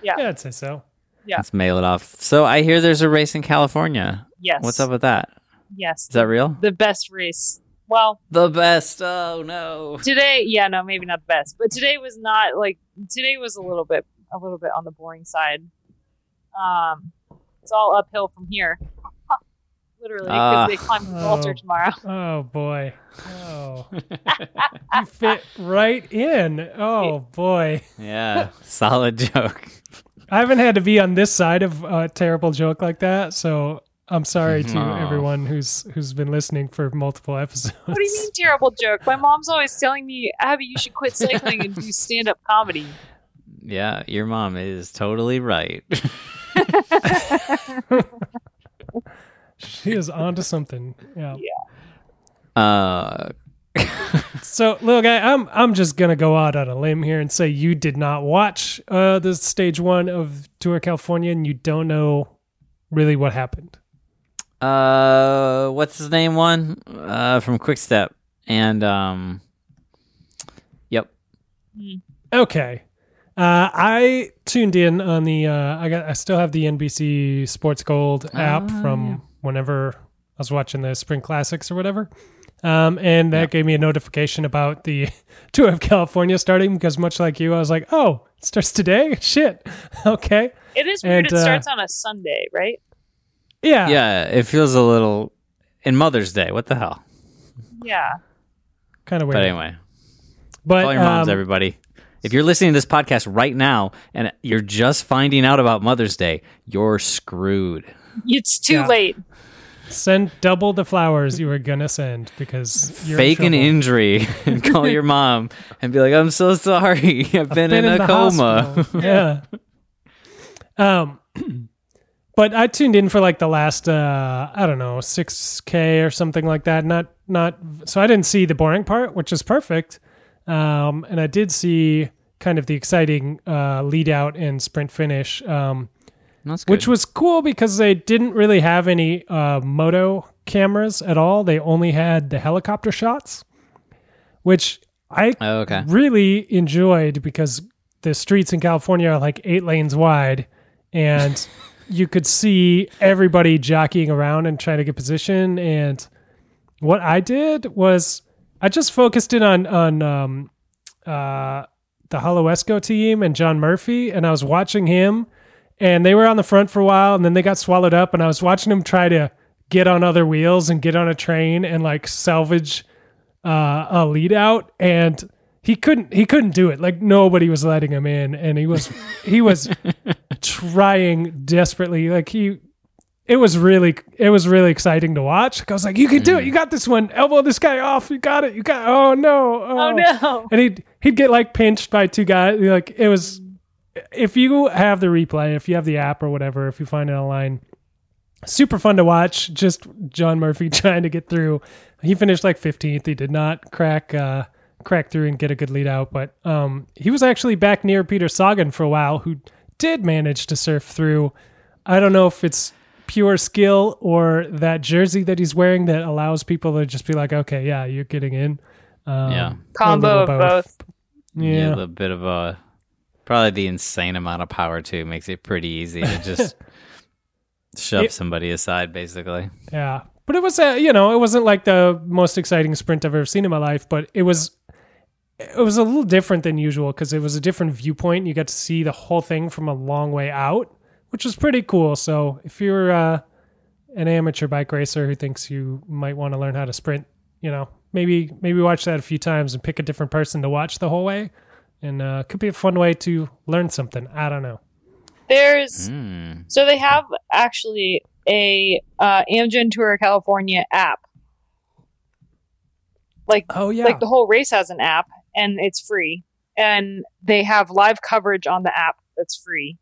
Speaker 3: Yeah, I'd say so.
Speaker 4: Yeah.
Speaker 2: Let's mail it off. So I hear there's a race in California.
Speaker 4: Yes.
Speaker 2: What's up with that?
Speaker 4: Yes.
Speaker 2: Is that real?
Speaker 4: the best race. Well,
Speaker 2: The best. Oh no.
Speaker 4: today, yeah, no, maybe not the best, but today was not like today was a little bit, a little bit on the boring side. Um, it's all uphill from here, [laughs] literally, because
Speaker 2: Ah.
Speaker 4: they climb the
Speaker 3: Oh.
Speaker 4: Tomorrow. [laughs]
Speaker 3: Oh boy. Oh, [laughs] you fit right in. Oh boy.
Speaker 2: yeah, solid joke.
Speaker 3: I haven't had to be on this side of a terrible joke like that, so I'm sorry to
Speaker 2: Aw.
Speaker 3: everyone who's who's been listening for multiple episodes.
Speaker 4: What do you mean terrible joke? My mom's always telling me, Abby, you should quit cycling and do stand up comedy.
Speaker 2: Yeah, your mom is totally right.
Speaker 3: She is onto something. Yeah.
Speaker 2: Uh, [laughs]
Speaker 3: So, little guy, I'm I'm just gonna go out on a limb here and say you did not watch uh, the stage one of Tour California, and you don't know really what happened.
Speaker 2: uh, what's his name? One uh, from Quick Step, and um, yep.
Speaker 3: Okay. Uh, I tuned in on the. Uh, I got. I still have the NBC Sports Gold app
Speaker 2: Ah,
Speaker 3: from whenever I was watching the Spring Classics or whatever. Um, and that gave me a notification about the [laughs] Tour of California starting because, much like you, I was like, "Oh, it starts today! [laughs] Shit, okay,
Speaker 4: It is weird.
Speaker 3: And,
Speaker 4: it
Speaker 3: uh,
Speaker 4: starts on a Sunday, right?
Speaker 3: yeah,
Speaker 2: Yeah, it feels a little. in Mother's Day. What the hell?
Speaker 4: Yeah.
Speaker 3: Kind of weird.
Speaker 2: But anyway,
Speaker 3: But,
Speaker 2: call your moms,
Speaker 3: um,
Speaker 2: everybody. If you're listening to this podcast right now and you're just finding out about Mother's Day, you're screwed.
Speaker 4: It's too
Speaker 3: Yeah.
Speaker 4: late.
Speaker 3: send double the flowers you were gonna send because you're
Speaker 2: Fake
Speaker 3: in
Speaker 2: an injury and call your [laughs] mom and be like, "I'm so sorry. [laughs] I've been, in, a coma."
Speaker 3: yeah. Um, [clears throat] but I tuned in for like the last uh I don't know six k or something like that. Not not so I didn't see the boring part, which is perfect. Um, and I did see kind of the exciting uh lead out and sprint finish. Um, which was cool because they didn't really have any uh, moto cameras at all. They only had the helicopter shots, which I
Speaker 2: Oh, okay.
Speaker 3: really enjoyed because the streets in California are like eight lanes wide, and [laughs] you could see everybody jockeying around and trying to get position. And what I did was I just focused in on on um, uh, the Holowesko team and John Murphy, and I was watching him and they were on the front for a while and then they got swallowed up and i was watching him try to get on other wheels and get on a train and like salvage uh, a lead out and he couldn't he couldn't do it. Like nobody was letting him in and he was he was [laughs] trying desperately. Like he it was really it was really exciting to watch i was like you can do it you got this one elbow this guy off you got it you got oh no
Speaker 4: Oh no.
Speaker 3: and he'd he'd get like pinched by two guys. Like it was, if you have the replay, if you have the app or whatever, if you find it online, super fun to watch. Just John Murphy [laughs] trying to get through. He finished like fifteenth. He did not crack uh, crack through and get a good lead out, but um, he was actually back near Peter Sagan for a while, who did manage to surf through. I don't know if it's pure skill or that jersey that he's wearing that allows people to just be like, okay, yeah, you're getting in. Um,
Speaker 2: Yeah.
Speaker 3: a
Speaker 4: Combo of both.
Speaker 3: Yeah.
Speaker 2: a little bit of a probably the insane amount of power too makes it pretty easy to just [laughs] shove
Speaker 3: It-
Speaker 2: somebody aside, basically.
Speaker 3: Yeah. But it was, a, you know, it wasn't like the most exciting sprint I've ever seen in my life, but it was, it was a little different than usual because it was a different viewpoint. You got to see the whole thing from a long way out, which was pretty cool. So if you're uh, an amateur bike racer who thinks you might want to learn how to sprint, you know, maybe maybe watch that a few times and pick a different person to watch the whole way, and uh, could be a fun way to learn something. I don't know.
Speaker 4: There's
Speaker 2: Mm.
Speaker 4: so they have actually a uh, Amgen Tour California app. Like
Speaker 3: Oh yeah,
Speaker 4: like the whole race has an app and it's free, and they have live coverage on the app that's free.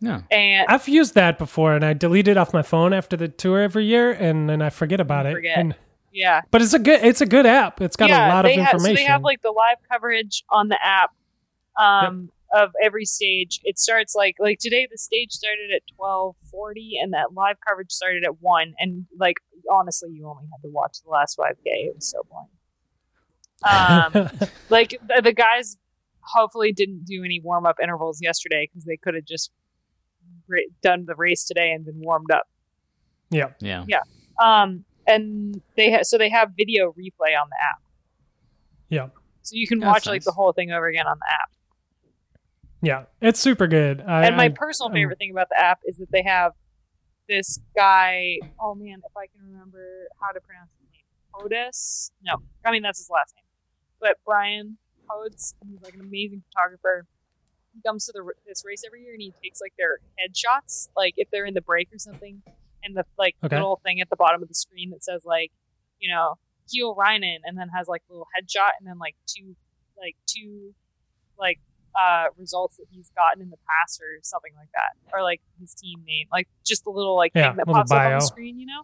Speaker 2: Yeah.
Speaker 4: And
Speaker 3: I've used that before, and I delete it off my phone after the tour every year, and then I forget about it.
Speaker 4: Forget.
Speaker 3: And,
Speaker 4: yeah,
Speaker 3: but it's a good it's a good app. It's got
Speaker 4: yeah,
Speaker 3: a lot of
Speaker 4: they have-
Speaker 3: information.
Speaker 4: so they have like the live coverage on the app um, of every stage. It starts like like today the stage started at twelve forty, and that live coverage started at one. And like honestly, you only had to watch the last five k. It was so boring. Um, [laughs] like the, the guys hopefully didn't do any warm up intervals yesterday because they could have just done the race today and been warmed up.
Speaker 3: yeah,
Speaker 2: Yeah.
Speaker 4: Um, and they ha- so they have video replay on the app.
Speaker 3: yeah,
Speaker 4: So you can
Speaker 2: That's
Speaker 4: watch like the whole thing over again on the app.
Speaker 3: yeah. It's super good. I,
Speaker 4: and my
Speaker 3: I-
Speaker 4: personal
Speaker 3: um,
Speaker 4: favorite thing about the app is that they have this guy. Oh man, if I can remember how to pronounce his name, Hodes. No, I mean that's his last name, but Brian Hodes. He's like an amazing photographer. He comes to the this race every year and he takes like their headshots, like if they're in the break or something, and the like
Speaker 3: Okay.
Speaker 4: little thing at the bottom of the screen that says like, you know, Kiel Reijnen, and then has like a little headshot and then like two, like two, like uh, results that he's gotten in the past or something like that, or like his team name, like just the little like
Speaker 3: Yeah,
Speaker 4: thing that pops up on the screen, you know.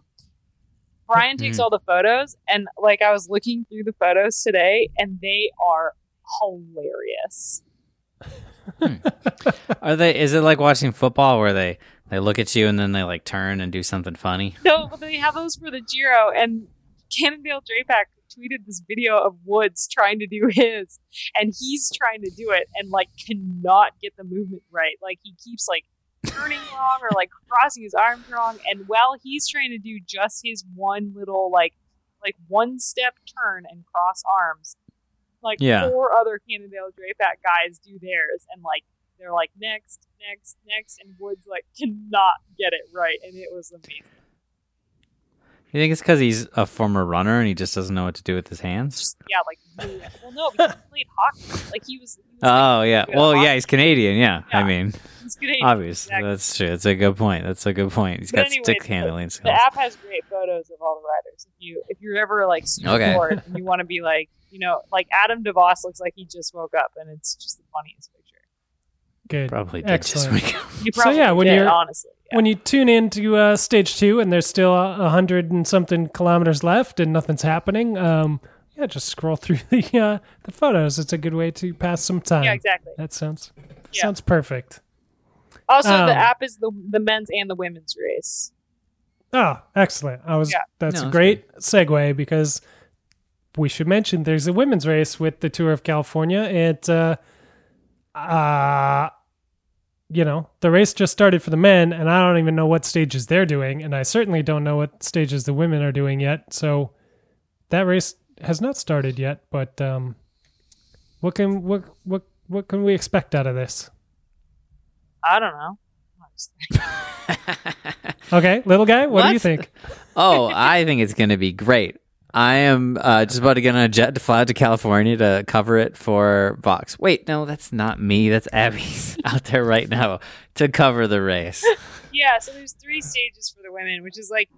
Speaker 4: Brian takes
Speaker 2: Mhm.
Speaker 4: all the photos, and like I was looking through the photos today, and they are hilarious. [laughs] Hmm.
Speaker 2: Are they? Is it like watching football where they they look at you and then they like turn and do something funny?
Speaker 4: No, they have those for the Giro, and Cannondale Drapac tweeted this video of Woods trying to do his, and he's trying to do it and like cannot get the movement right. Like he keeps like turning [laughs] wrong or like crossing his arms wrong, and while he's trying to do just his one little like like one step turn and cross arms, like
Speaker 2: Yeah.
Speaker 4: four other Cannondale Drapac guys do theirs, and like they're like next, next, next, and Woods like cannot get it right, and it was amazing.
Speaker 2: You think it's because he's a former runner and he just doesn't know what to do with his hands?
Speaker 4: Yeah, like well, no, because he played hockey. Like he was. He was
Speaker 2: Oh yeah. Well, yeah, he's Canadian. Yeah. I mean,
Speaker 4: He's Canadian,
Speaker 2: obvious.
Speaker 4: exactly.
Speaker 2: That's true. That's a good point. That's a good point. He's
Speaker 4: But
Speaker 2: got
Speaker 4: anyway,
Speaker 2: stick handling
Speaker 4: The app has great photos of all the riders. If you if you're ever like super
Speaker 2: Okay.
Speaker 4: bored and you want to be like, you know, like Adam DeVos looks like he just woke up, and it's just the funniest picture.
Speaker 3: Good.
Speaker 2: Probably did
Speaker 3: Excellent.
Speaker 2: just wake up.
Speaker 4: You [laughs]
Speaker 3: So, yeah, when
Speaker 4: did,
Speaker 3: you're-
Speaker 4: honestly, yeah.
Speaker 3: When you tune into uh, stage two and there's still a hundred and something kilometers left and nothing's happening, um, yeah, just scroll [laughs] through the uh, the photos. It's a good way to pass some time.
Speaker 4: yeah, exactly.
Speaker 3: That sounds
Speaker 4: Yeah.
Speaker 3: sounds perfect.
Speaker 4: Also,
Speaker 3: Um,
Speaker 4: the app is the the men's and the women's race.
Speaker 3: Oh, excellent! I was
Speaker 4: Yeah.
Speaker 3: that's
Speaker 2: No,
Speaker 3: a
Speaker 2: that's
Speaker 3: great segue because we should mention there's a women's race with the Tour of California. It, uh, uh, you know, the race just started for the men, and I don't even know what stages they're doing, and I certainly don't know what stages the women are doing yet. So that race has not started yet. But um, what can what what what can we expect out of this?
Speaker 4: I don't know. [laughs]
Speaker 3: Okay, little guy, what, do you think?
Speaker 2: oh, I think it's going to be great. I am uh, just about to get on a jet to fly out to California to cover it for Vox. Wait, no, that's not me. That's Abby's [laughs] out there right now to cover the race.
Speaker 4: Yeah, so there's three stages for the women, which is like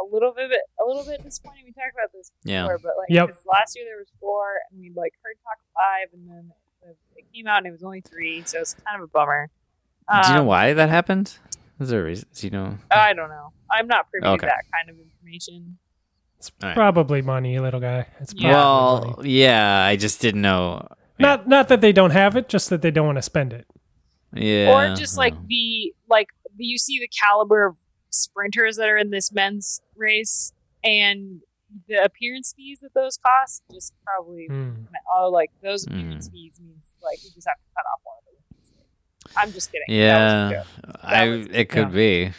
Speaker 4: a little bit a little bit disappointing. We talked about this
Speaker 2: Yeah.
Speaker 4: before, but like
Speaker 3: Yep.
Speaker 4: 'cause last year there was four, and we like heard talk five, and then it came out and it was only three, so it's kind of a bummer.
Speaker 2: Do you know
Speaker 4: Um,
Speaker 2: why that happened? Is there a reason? Do you know?
Speaker 4: I don't know. I'm not privy
Speaker 2: Okay.
Speaker 4: to that kind of information.
Speaker 3: It's
Speaker 2: All right.
Speaker 3: probably money, little guy. It's
Speaker 4: Yeah.
Speaker 3: probably money.
Speaker 2: Well, yeah, I just didn't know.
Speaker 3: Not not that they don't have it, just that they don't want to spend it.
Speaker 2: Yeah.
Speaker 4: or just like the like you see the caliber of sprinters that are in this men's race and the appearance fees that those cost just probably
Speaker 3: Hmm.
Speaker 4: oh like those
Speaker 2: Hmm.
Speaker 4: appearance fees means like you just have to cut off one of the women's. I'm just kidding.
Speaker 2: Yeah,
Speaker 4: was a joke.
Speaker 2: I
Speaker 4: was-
Speaker 2: it could be.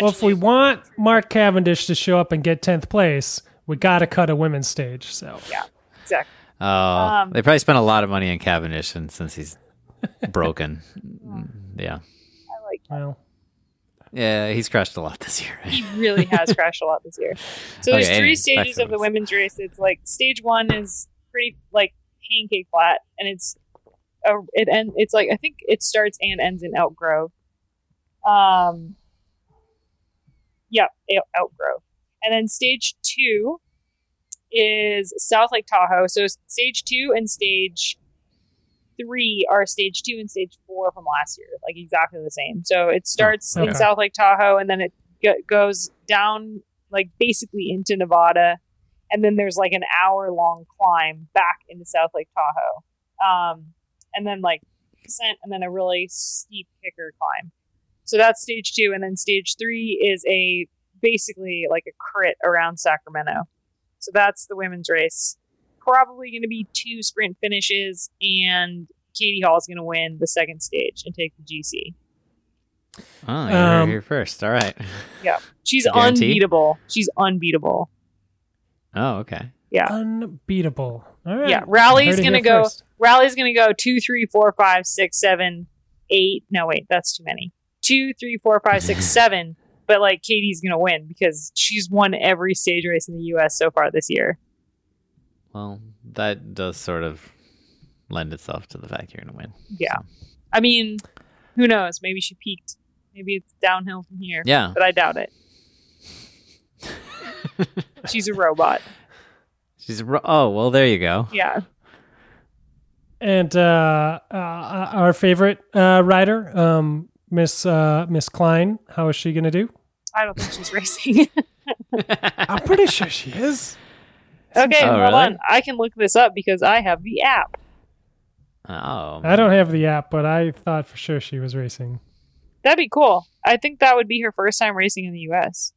Speaker 3: Well, if we want Mark Cavendish to show up and get tenth place, we got to cut a women's stage. So yeah,
Speaker 4: exactly.
Speaker 2: Oh,
Speaker 4: Um,
Speaker 2: they probably spent a lot of money on Cavendish, and since he's broken, [laughs] yeah,
Speaker 4: I like
Speaker 3: well,
Speaker 2: yeah, he's crashed a lot this year. Right?
Speaker 4: he really has [laughs] crashed a lot this year. So there's
Speaker 2: Okay,
Speaker 4: three stages of the women's race. It's like stage one is pretty like pancake flat, and it's a, it end. It's like I think it starts and ends in Elk Grove. Um, yeah, Elk Grove, and then stage two is South Lake Tahoe. So stage two and stage three are stage two and stage four from last year, like exactly the same. So it starts
Speaker 3: okay.
Speaker 4: in South Lake Tahoe, and then it go- goes down like basically into Nevada, and then there's like an hour long climb back into South Lake Tahoe, um, and then like descent, and then a really steep kicker climb. So that's stage two, and then stage three is a basically like a crit around Sacramento. So that's the women's race. Probably going to be two sprint finishes, and Katie Hall is going to win the second stage and take the GC.
Speaker 2: Oh, you're
Speaker 3: Um,
Speaker 2: here first. All right. [laughs]
Speaker 4: Yeah.
Speaker 2: She's
Speaker 4: unbeatable. She's unbeatable.
Speaker 2: Oh, okay.
Speaker 4: Yeah.
Speaker 3: unbeatable. All right.
Speaker 4: Yeah, Rally's
Speaker 3: Heard
Speaker 4: gonna go-
Speaker 3: first.
Speaker 4: Rally's going to go two, three, four, five, six, seven, eight. No, wait, that's too many. Two, three, four, five, six, [laughs] seven. But like Katie's going to win because she's won every stage race in the U.S. so far this year.
Speaker 2: Well, that does sort of lend itself to the fact you're going to win.
Speaker 4: Yeah. I mean, who knows? Maybe she peaked. Maybe it's downhill from here.
Speaker 2: Yeah.
Speaker 4: But I doubt it. [laughs] She's a robot.
Speaker 2: She's a ro- oh well, there you go.
Speaker 4: Yeah.
Speaker 3: And uh, uh, our favorite uh, rider, um, Miss uh, Miss Klein. How is she going to do?
Speaker 4: I don't think she's racing. [laughs]
Speaker 3: I'm pretty sure she is.
Speaker 4: okay,
Speaker 2: Oh,
Speaker 4: hold
Speaker 2: really?
Speaker 4: on. I can look this up because I have the app.
Speaker 2: Oh,
Speaker 3: I don't have the app, but I thought for sure she was racing.
Speaker 4: That'd be cool. I think that would be her first time racing in the U.S.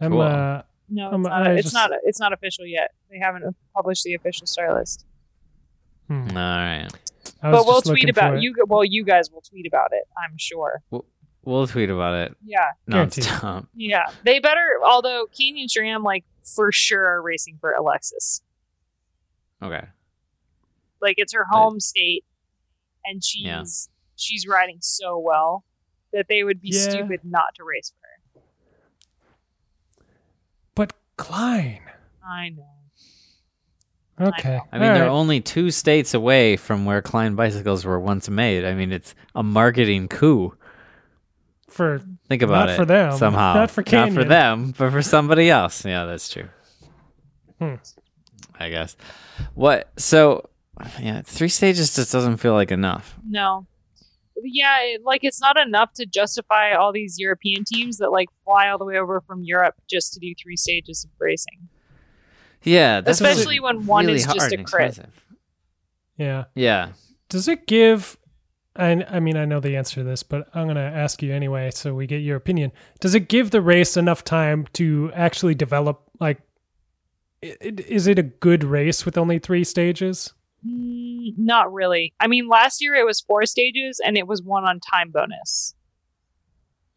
Speaker 3: I'm
Speaker 2: Cool.
Speaker 3: uh,
Speaker 4: No, it's
Speaker 3: Um,
Speaker 4: not. It's
Speaker 3: just-
Speaker 4: not. It's not official yet. They haven't published the official star list.
Speaker 3: hmm,
Speaker 2: All right
Speaker 4: but we'll tweet about you. Well, you guys will tweet about it. I'm sure.
Speaker 2: We'll, we'll tweet about it.
Speaker 4: Yeah,
Speaker 2: nonstop.
Speaker 4: Yeah, they better. Although Canyon and SRAM, like for sure, are racing for Alexis.
Speaker 2: Okay.
Speaker 4: Like it's her home but, state, and she's
Speaker 2: yeah.
Speaker 4: she's riding so well that they would be
Speaker 3: yeah.
Speaker 4: stupid not to race for her.
Speaker 3: But Klein.
Speaker 4: I know.
Speaker 3: Okay.
Speaker 2: I mean,
Speaker 3: All
Speaker 2: they're
Speaker 3: right.
Speaker 2: only two states away from where Klein bicycles were once made. I mean, it's a marketing coup.
Speaker 3: for
Speaker 2: Think about
Speaker 3: Not
Speaker 2: it.
Speaker 3: for them.
Speaker 2: Somehow.
Speaker 3: Not for Kane.
Speaker 2: Not for them, but for somebody else. Yeah, that's true.
Speaker 3: Hmm.
Speaker 2: I guess. What? So, yeah, three stages just doesn't feel like enough.
Speaker 4: No. Yeah, it, like it's not enough to justify all these European teams that like fly all the way over from Europe just to do three stages of racing.
Speaker 2: Yeah, that's
Speaker 4: Especially when one
Speaker 2: really
Speaker 4: is just a
Speaker 2: and
Speaker 4: crit.
Speaker 3: yeah.
Speaker 2: Yeah.
Speaker 3: Does it give? I, I mean, I know the answer to this, but I'm going to ask you anyway, so we get your opinion. Does it give the race enough time to actually develop? Like, i- i- is it a good race with only three stages?
Speaker 4: Mm, not really. I mean, last year it was four stages and it was one on time bonus.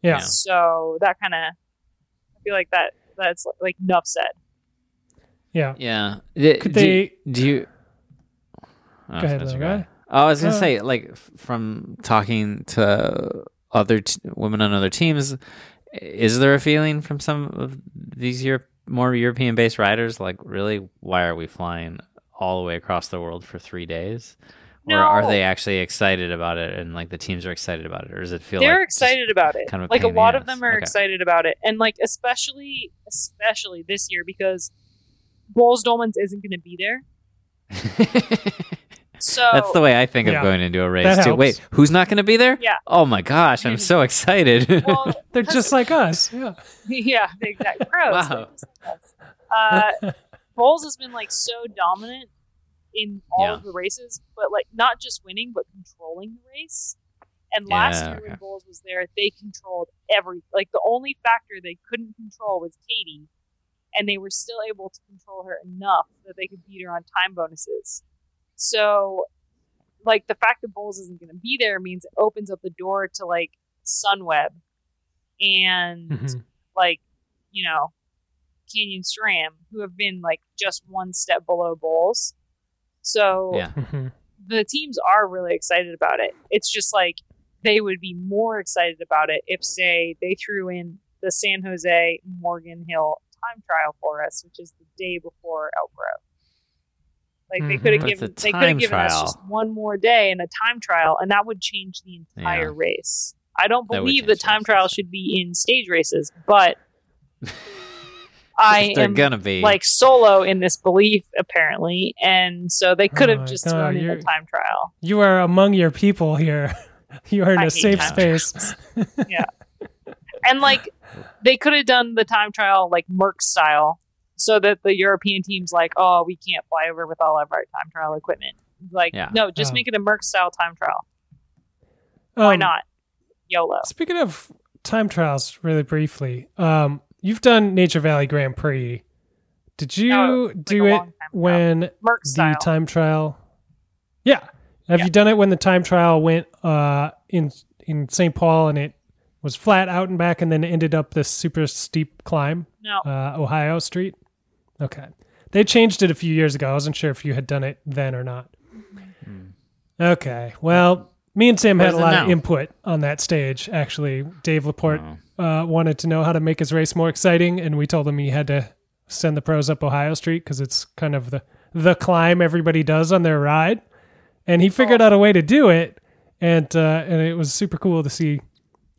Speaker 3: Yeah.
Speaker 2: Yeah.
Speaker 4: So that kind of, I feel like that that's like enough said.
Speaker 3: Yeah.
Speaker 2: Yeah. D-
Speaker 3: Could
Speaker 2: do,
Speaker 3: they?
Speaker 2: Do you? Oh,
Speaker 3: Go ahead,
Speaker 2: Spencer, go
Speaker 3: guy.
Speaker 2: ahead. Oh, I was gonna
Speaker 3: Uh,
Speaker 2: say, like, from talking to other t- women on other teams, is there a feeling from some of these Europe, more European-based riders, like, really, why are we flying all the way across the world for three days? Or are they actually excited about it, and like the teams are excited about it, or does it feel
Speaker 4: They're
Speaker 2: like just-
Speaker 4: excited about it.
Speaker 2: kind of a
Speaker 4: like a
Speaker 2: pain the
Speaker 4: lot of them are
Speaker 2: Okay.
Speaker 4: excited about it, and like especially especially this year because Boels Dolmans isn't going to be there. [laughs] So
Speaker 2: That's the way I think
Speaker 3: Yeah.
Speaker 2: of going into a race too. Wait, who's not going to be there?
Speaker 4: Yeah.
Speaker 2: Oh my gosh, I'm so excited.
Speaker 4: well, [laughs] [laughs]
Speaker 3: They're just like us. Yeah.
Speaker 4: yeah, exactly. Pros.
Speaker 2: Wow.
Speaker 4: Uh, Boels has been like so dominant in all
Speaker 2: Yeah.
Speaker 4: of the races, but like not just winning, but controlling the race. And last
Speaker 2: Yeah,
Speaker 4: year
Speaker 2: okay.
Speaker 4: when Boels was there, they controlled every. Like the only factor they couldn't control was Katie, and they were still able to control her enough that they could beat her on time bonuses. So, like the fact that Boels isn't going to be there means it opens up the door to like Sunweb and
Speaker 3: Mhm.
Speaker 4: like you know Canyon SRAM, who have been like just one step below Boels. So
Speaker 2: yeah.
Speaker 3: Mhm.
Speaker 4: the teams are really excited about it. It's just like they would be more excited about it if, say, they threw in the San Jose Morgan Hill time trial for us, which is the day before Elk Grove. Like they
Speaker 3: Mhm.
Speaker 4: could have
Speaker 2: But it's
Speaker 4: given they could have
Speaker 2: time
Speaker 4: given us just one more day and a time trial, and that would change the entire
Speaker 2: Yeah.
Speaker 4: race. I don't believe the time trial should be in stage races, but [laughs] I am
Speaker 2: gonna be
Speaker 4: like solo in this belief apparently, and so they could
Speaker 3: Oh
Speaker 4: have
Speaker 3: my
Speaker 4: just
Speaker 3: God,
Speaker 4: thrown in
Speaker 3: you're-
Speaker 4: a time trial.
Speaker 3: You are among your people here. [laughs] You are in
Speaker 4: I
Speaker 3: a safe
Speaker 4: time
Speaker 3: space. [laughs]
Speaker 4: And like they could have done the time trial like Merckx style, so that the European teams like, oh, we can't fly over with all of our time trial equipment. Like,
Speaker 2: Yeah.
Speaker 4: no, just
Speaker 3: Oh.
Speaker 4: make it a Merckx style time trial. Why
Speaker 3: Um,
Speaker 4: not? YOLO.
Speaker 3: Speaking of time trials, really briefly, um, you've done Nature Valley Grand Prix. Did you
Speaker 4: Oh, like
Speaker 3: do
Speaker 4: a
Speaker 3: it
Speaker 4: long time ago.
Speaker 3: when
Speaker 4: Merckx
Speaker 3: the
Speaker 4: style.
Speaker 3: time trial? Yeah. Have
Speaker 4: Yeah.
Speaker 3: you done it when the time trial went uh, in in St. Paul and it was flat out and back, and then ended up this super steep climb,
Speaker 4: no,
Speaker 3: uh, Ohio Street? Okay, they changed it a few years ago. I wasn't sure if you had done it then or not. Okay, well, me and Sam had a
Speaker 2: is it
Speaker 3: lot of input on that stage. Actually, Dave Laporte
Speaker 2: Oh.
Speaker 3: uh, wanted to know how to make his race more exciting, and we told him he had to send the pros up Ohio Street because it's kind of the the climb everybody does on their ride, and he figured out a way to do it, and uh, and it was super cool to see.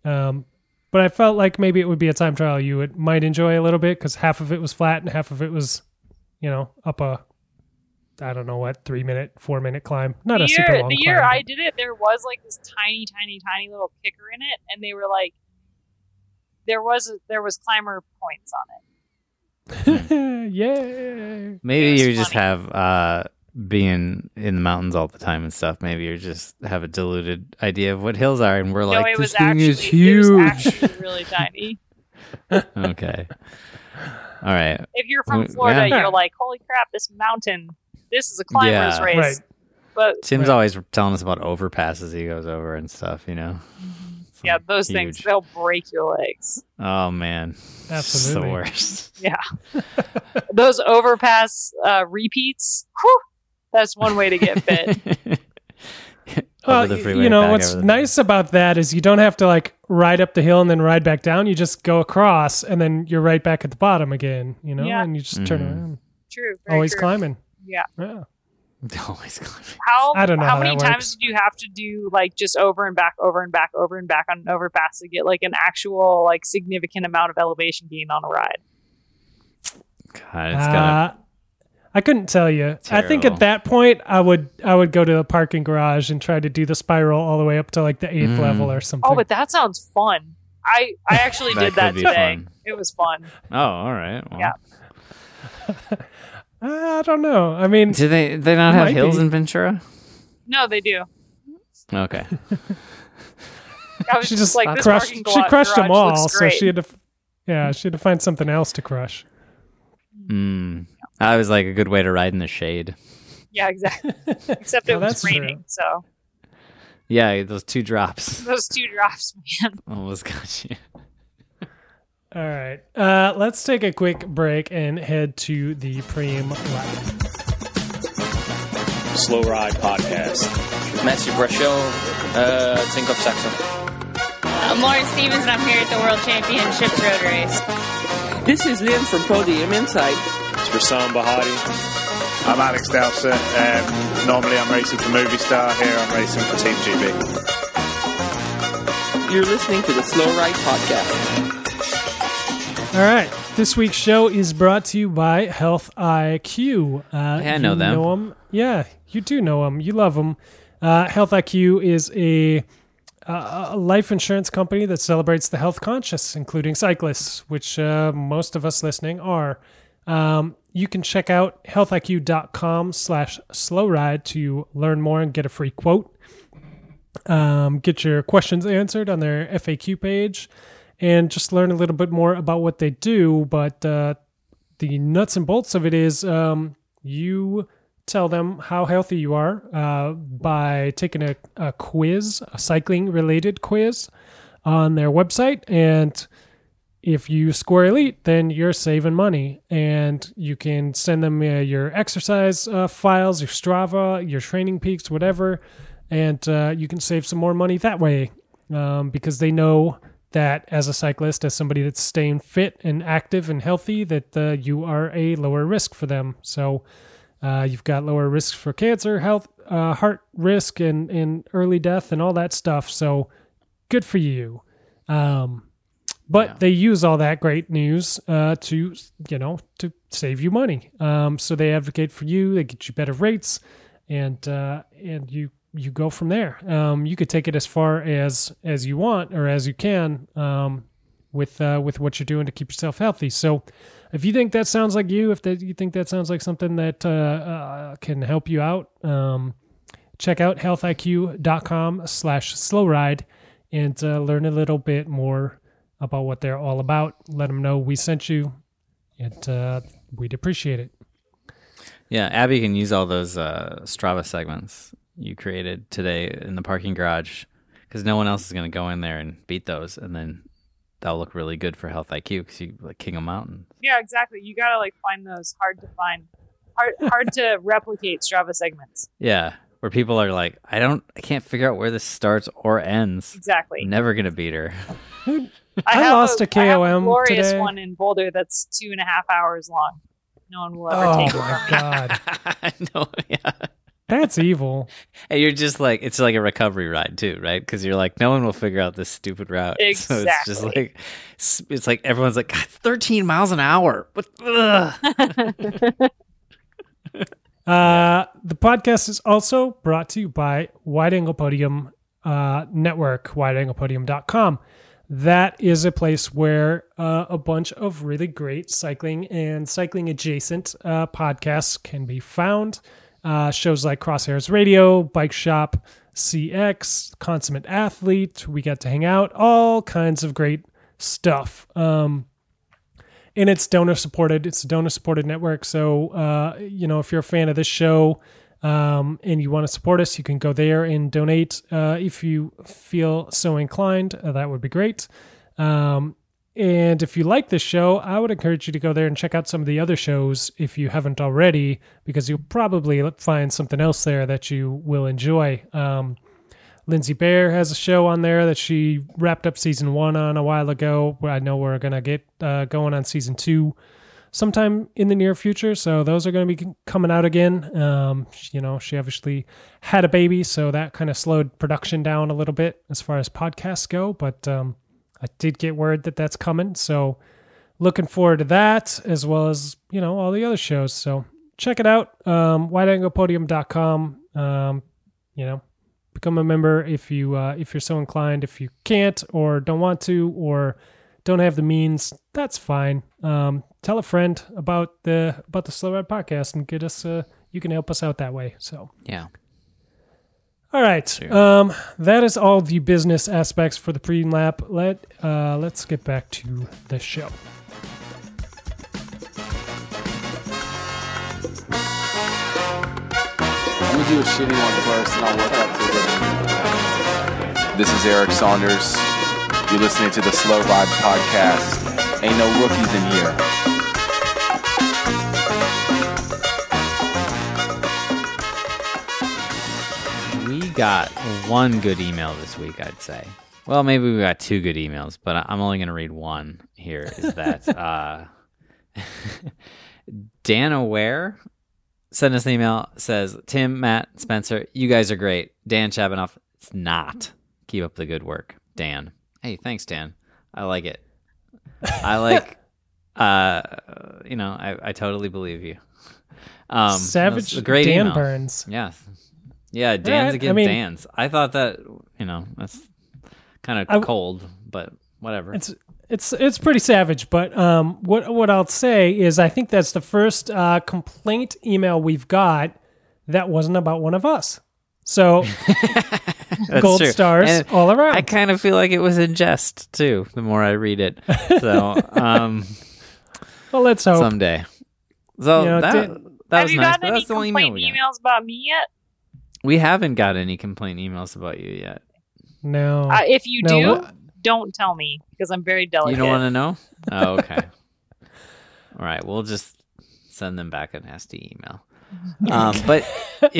Speaker 3: Um, but I felt like maybe it would be a time trial you would might enjoy a little bit because half of it was flat and half of it was, you know, up a. I don't know what three minute, four minute climb. Not
Speaker 4: the
Speaker 3: a
Speaker 4: year,
Speaker 3: super long
Speaker 4: the year
Speaker 3: climb,
Speaker 4: I did it, there was like this tiny, tiny, tiny little kicker in it, and they were like, there was there was climber points on it.
Speaker 3: but- [laughs] Yay!
Speaker 2: Maybe
Speaker 4: It was
Speaker 2: you just have uh being in the mountains all the time and stuff. Maybe you just have a diluted idea of what hills are, and we're
Speaker 4: no,
Speaker 2: like,
Speaker 4: it
Speaker 2: this
Speaker 4: was
Speaker 2: thing
Speaker 4: actually
Speaker 2: is
Speaker 4: it was
Speaker 2: huge.
Speaker 4: actually really [laughs] tiny.
Speaker 2: okay. All right.
Speaker 4: If you're from Florida,
Speaker 3: yeah.
Speaker 4: you're like, holy crap, this mountain. This is a climber's
Speaker 2: Yeah.
Speaker 4: race.
Speaker 3: Right.
Speaker 4: But
Speaker 2: Tim's
Speaker 3: Right.
Speaker 2: always telling us about overpasses he goes over and stuff. You know. Some
Speaker 4: yeah, those things they'll break your legs.
Speaker 2: Oh man,
Speaker 3: Absolutely.
Speaker 2: It's the worst.
Speaker 4: Yeah, [laughs] those overpass uh, repeats. Whew, that's one way to get fit. [laughs]
Speaker 3: Well,
Speaker 2: freeway.
Speaker 3: you know what's nice about that is you don't have to like ride up the hill and then ride back down. You just go across and then you're right back at the bottom again. You know,
Speaker 4: Yeah.
Speaker 3: and you just turn
Speaker 2: Mhm.
Speaker 3: around.
Speaker 4: True.
Speaker 3: Always
Speaker 4: true.
Speaker 3: climbing.
Speaker 4: Yeah.
Speaker 3: Yeah. [laughs]
Speaker 2: Always climbing.
Speaker 4: How
Speaker 3: I don't know
Speaker 4: how,
Speaker 3: how
Speaker 4: many
Speaker 3: that
Speaker 4: times
Speaker 3: works.
Speaker 4: did you have to do like just over and back, over and back, over and back on an overpass to get like an actual like significant amount of elevation gain on a ride?
Speaker 2: God, it's gotta.
Speaker 3: I couldn't tell you. I think at that point I would I would go to the parking garage and try to do the spiral all the way up to like the eighth
Speaker 2: Mm.
Speaker 3: level or something.
Speaker 4: Oh, but that sounds fun. I I actually [laughs]
Speaker 2: That
Speaker 4: did that
Speaker 2: could
Speaker 4: today.
Speaker 2: fun.
Speaker 4: It was fun.
Speaker 2: oh, all right. Well.
Speaker 4: Yeah. [laughs]
Speaker 3: I don't know. I mean,
Speaker 2: Do they they not have hills
Speaker 3: be.
Speaker 2: in Ventura?
Speaker 4: No, they do.
Speaker 2: Okay. [laughs]
Speaker 4: I was
Speaker 3: she
Speaker 4: just
Speaker 3: just
Speaker 4: like this
Speaker 3: crushed.
Speaker 4: parking
Speaker 3: She crushed them all, so she had to. Yeah, she had to find something else to crush.
Speaker 2: Mm. That was like a good way to ride in the shade.
Speaker 4: Yeah, exactly. [laughs] Except it
Speaker 3: Well,
Speaker 4: was
Speaker 3: that's true.
Speaker 4: raining, so
Speaker 2: Yeah, those two drops [laughs]
Speaker 4: those two drops, man. [laughs]
Speaker 2: almost got you.
Speaker 3: All right, uh, let's take a quick break and head to the Preem Lab.
Speaker 5: Slow Ride Podcast.
Speaker 6: Matthew Brachot, uh, Tinkoff Saxo.
Speaker 7: I'm Lauren Stevens, and I'm here at the World Championships Road Race.
Speaker 8: This is Lynn from Podium Insight.
Speaker 5: It's Rassam Bahadi.
Speaker 9: I'm Alex Dowsett. Um, normally I'm racing for Movistar. Here I'm racing for Team GB.
Speaker 8: You're listening to the Slow Ride Podcast.
Speaker 3: All right, this week's show is brought to you by Health IQ. Uh,
Speaker 2: Yeah, I know
Speaker 3: you
Speaker 2: them.
Speaker 3: Yeah, you do know them. You love them. Uh, Health IQ is a, a life insurance company that celebrates the health conscious, including cyclists, which uh, most of us listening are. Um, you can check out healthiq.com slash slow ride to learn more and get a free quote. Um, get your questions answered on their FAQ page and just learn a little bit more about what they do. But uh, the nuts and bolts of it is um, you tell them how healthy you are uh, by taking a, a quiz, a cycling related quiz on their website. And if you score elite, then you're saving money. And you can send them uh, your exercise uh, files, your Strava, your TrainingPeaks, whatever. And uh, you can save some more money that way um, because they know that as a cyclist, as somebody that's staying fit and active and healthy, that uh, you are a lower risk for them. So uh, you've got lower risks for cancer, health, uh, heart risk, and, and early death, and all that stuff. So good for you. Um, but they use all that great news uh, to you know to save you money. Um, so they advocate for you. They get you better rates, and uh, and you you go from there. Um, you could take it as far as as you want or as you can um, with uh, with what you're doing to keep yourself healthy. So if you think that sounds like you, if that you think that sounds like something that uh, uh, can help you out, um, check out healthiq.com slash slow ride and uh, learn a little bit more about what they're all about. Let them know we sent you, and uh, we'd appreciate it.
Speaker 2: Yeah, Abby can use all those uh, Strava segments you created today in the parking garage because no one else is going to go in there and beat those, and then that'll look really good for Health IQ because you like King of Mountains.
Speaker 4: Yeah, exactly. You gotta like find those hard to find, hard hard to [laughs] replicate Strava segments.
Speaker 2: Yeah, where people are like, I don't, I can't figure out where this starts or ends.
Speaker 4: Exactly.
Speaker 2: I'm never gonna beat her.
Speaker 3: I
Speaker 4: have
Speaker 3: lost a
Speaker 4: I have
Speaker 3: KOM
Speaker 4: glorious
Speaker 3: today.
Speaker 4: one in Boulder that's two and a half hours long. No one will ever
Speaker 3: Oh
Speaker 4: take it
Speaker 3: my god, [laughs]
Speaker 2: I know. Yeah.
Speaker 3: That's evil. [laughs]
Speaker 2: And you're just like it's like a recovery ride too, right? Because you're like, no one will figure out this stupid route. [laughs] So it's just like it's, it's like everyone's like, God, 13 miles an hour. What? [laughs]
Speaker 3: Uh, the podcast is also brought to you by Wide Angle Podium uh, Network, wideanglepodium.com. That is a place where uh, a bunch of really great cycling and cycling adjacent uh, podcasts can be found. Uh, shows like Crosshairs Radio, Bike Shop, CX, Consummate Athlete. We got to hang out, all kinds of great stuff. Um, and it's donor supported. It's a donor supported network. So, uh, you know, if you're a fan of this show um, and you want to support us, you can go there and donate uh, if you feel so inclined. Uh, that would be great. Um, and if you like this show, I would encourage you to go there and check out some of the other shows if you haven't already, because you'll probably find something else there that you will enjoy. Um, Lindsay Bear has a show on there that she wrapped up season one on a while ago. I know we're gonna get uh, going on season two sometime in the near future. So those are going to be coming out again. Um, you know, she obviously had a baby, so that kind of slowed production down a little bit as far as podcasts go. But um, I did get word that that's coming, so looking forward to that as well as you know all the other shows. So check it out. Um, wideanglepodium.com. Um, you know, become a member if you uh, if you're so inclined. If you can't or don't want to or don't have the means, that's fine. Um, tell a friend about the about the Slow Ride podcast and get us. Uh, you can help us out that way. So
Speaker 2: Yeah.
Speaker 3: All right, um, that is all the business aspects for the pre lap. Let uh, let's get back to the show.
Speaker 10: I'm gonna do a shitty one first, and I'll work up to it. This is Eric Saunders. You're listening to the Slow Ride Podcast. Ain't no rookies in here.
Speaker 2: Got one good email this week, I'd say. Well, maybe we got two good emails, but I'm only going to read one here. Is that [laughs] uh, Dan Aware sent us an email, says, Tim, Matt, Spencer, you guys are great. Dan Chabanoff, it's not. Keep up the good work. Dan. Hey, thanks, Dan. I like it. I like, [laughs] uh, you know, I, I totally believe you. Um,
Speaker 3: Savage Dan
Speaker 2: email.
Speaker 3: Burns.
Speaker 2: Yes. Yeah, Dan's
Speaker 3: Alright, I mean-
Speaker 2: Dan's. I thought that you know that's kind of cold, but whatever.
Speaker 3: It's it's it's pretty savage, but um, what what I'll say is I think that's the first uh, complaint email we've got that wasn't about one of us. So [laughs] [laughs] gold
Speaker 2: true.
Speaker 3: stars
Speaker 2: And
Speaker 3: all around.
Speaker 2: I kind of feel like it was in jest too. The more I read it, so [laughs] um,
Speaker 3: well, let's hope.
Speaker 2: someday. So
Speaker 3: You know,
Speaker 2: that
Speaker 3: Dan-
Speaker 2: that
Speaker 4: Have
Speaker 2: was
Speaker 4: you
Speaker 2: nice.
Speaker 4: gotten any
Speaker 2: that's the only email
Speaker 4: complaint
Speaker 2: we got.
Speaker 4: emails about me yet?
Speaker 2: We haven't got any complaint emails about you yet.
Speaker 3: no,
Speaker 4: Uh, if you
Speaker 3: No,
Speaker 4: do,
Speaker 3: what-
Speaker 4: don't tell me because I'm very delicate.
Speaker 2: You don't want to know? [laughs] Oh, okay. All right, we'll just send them back a nasty email. [laughs] Um, but [laughs]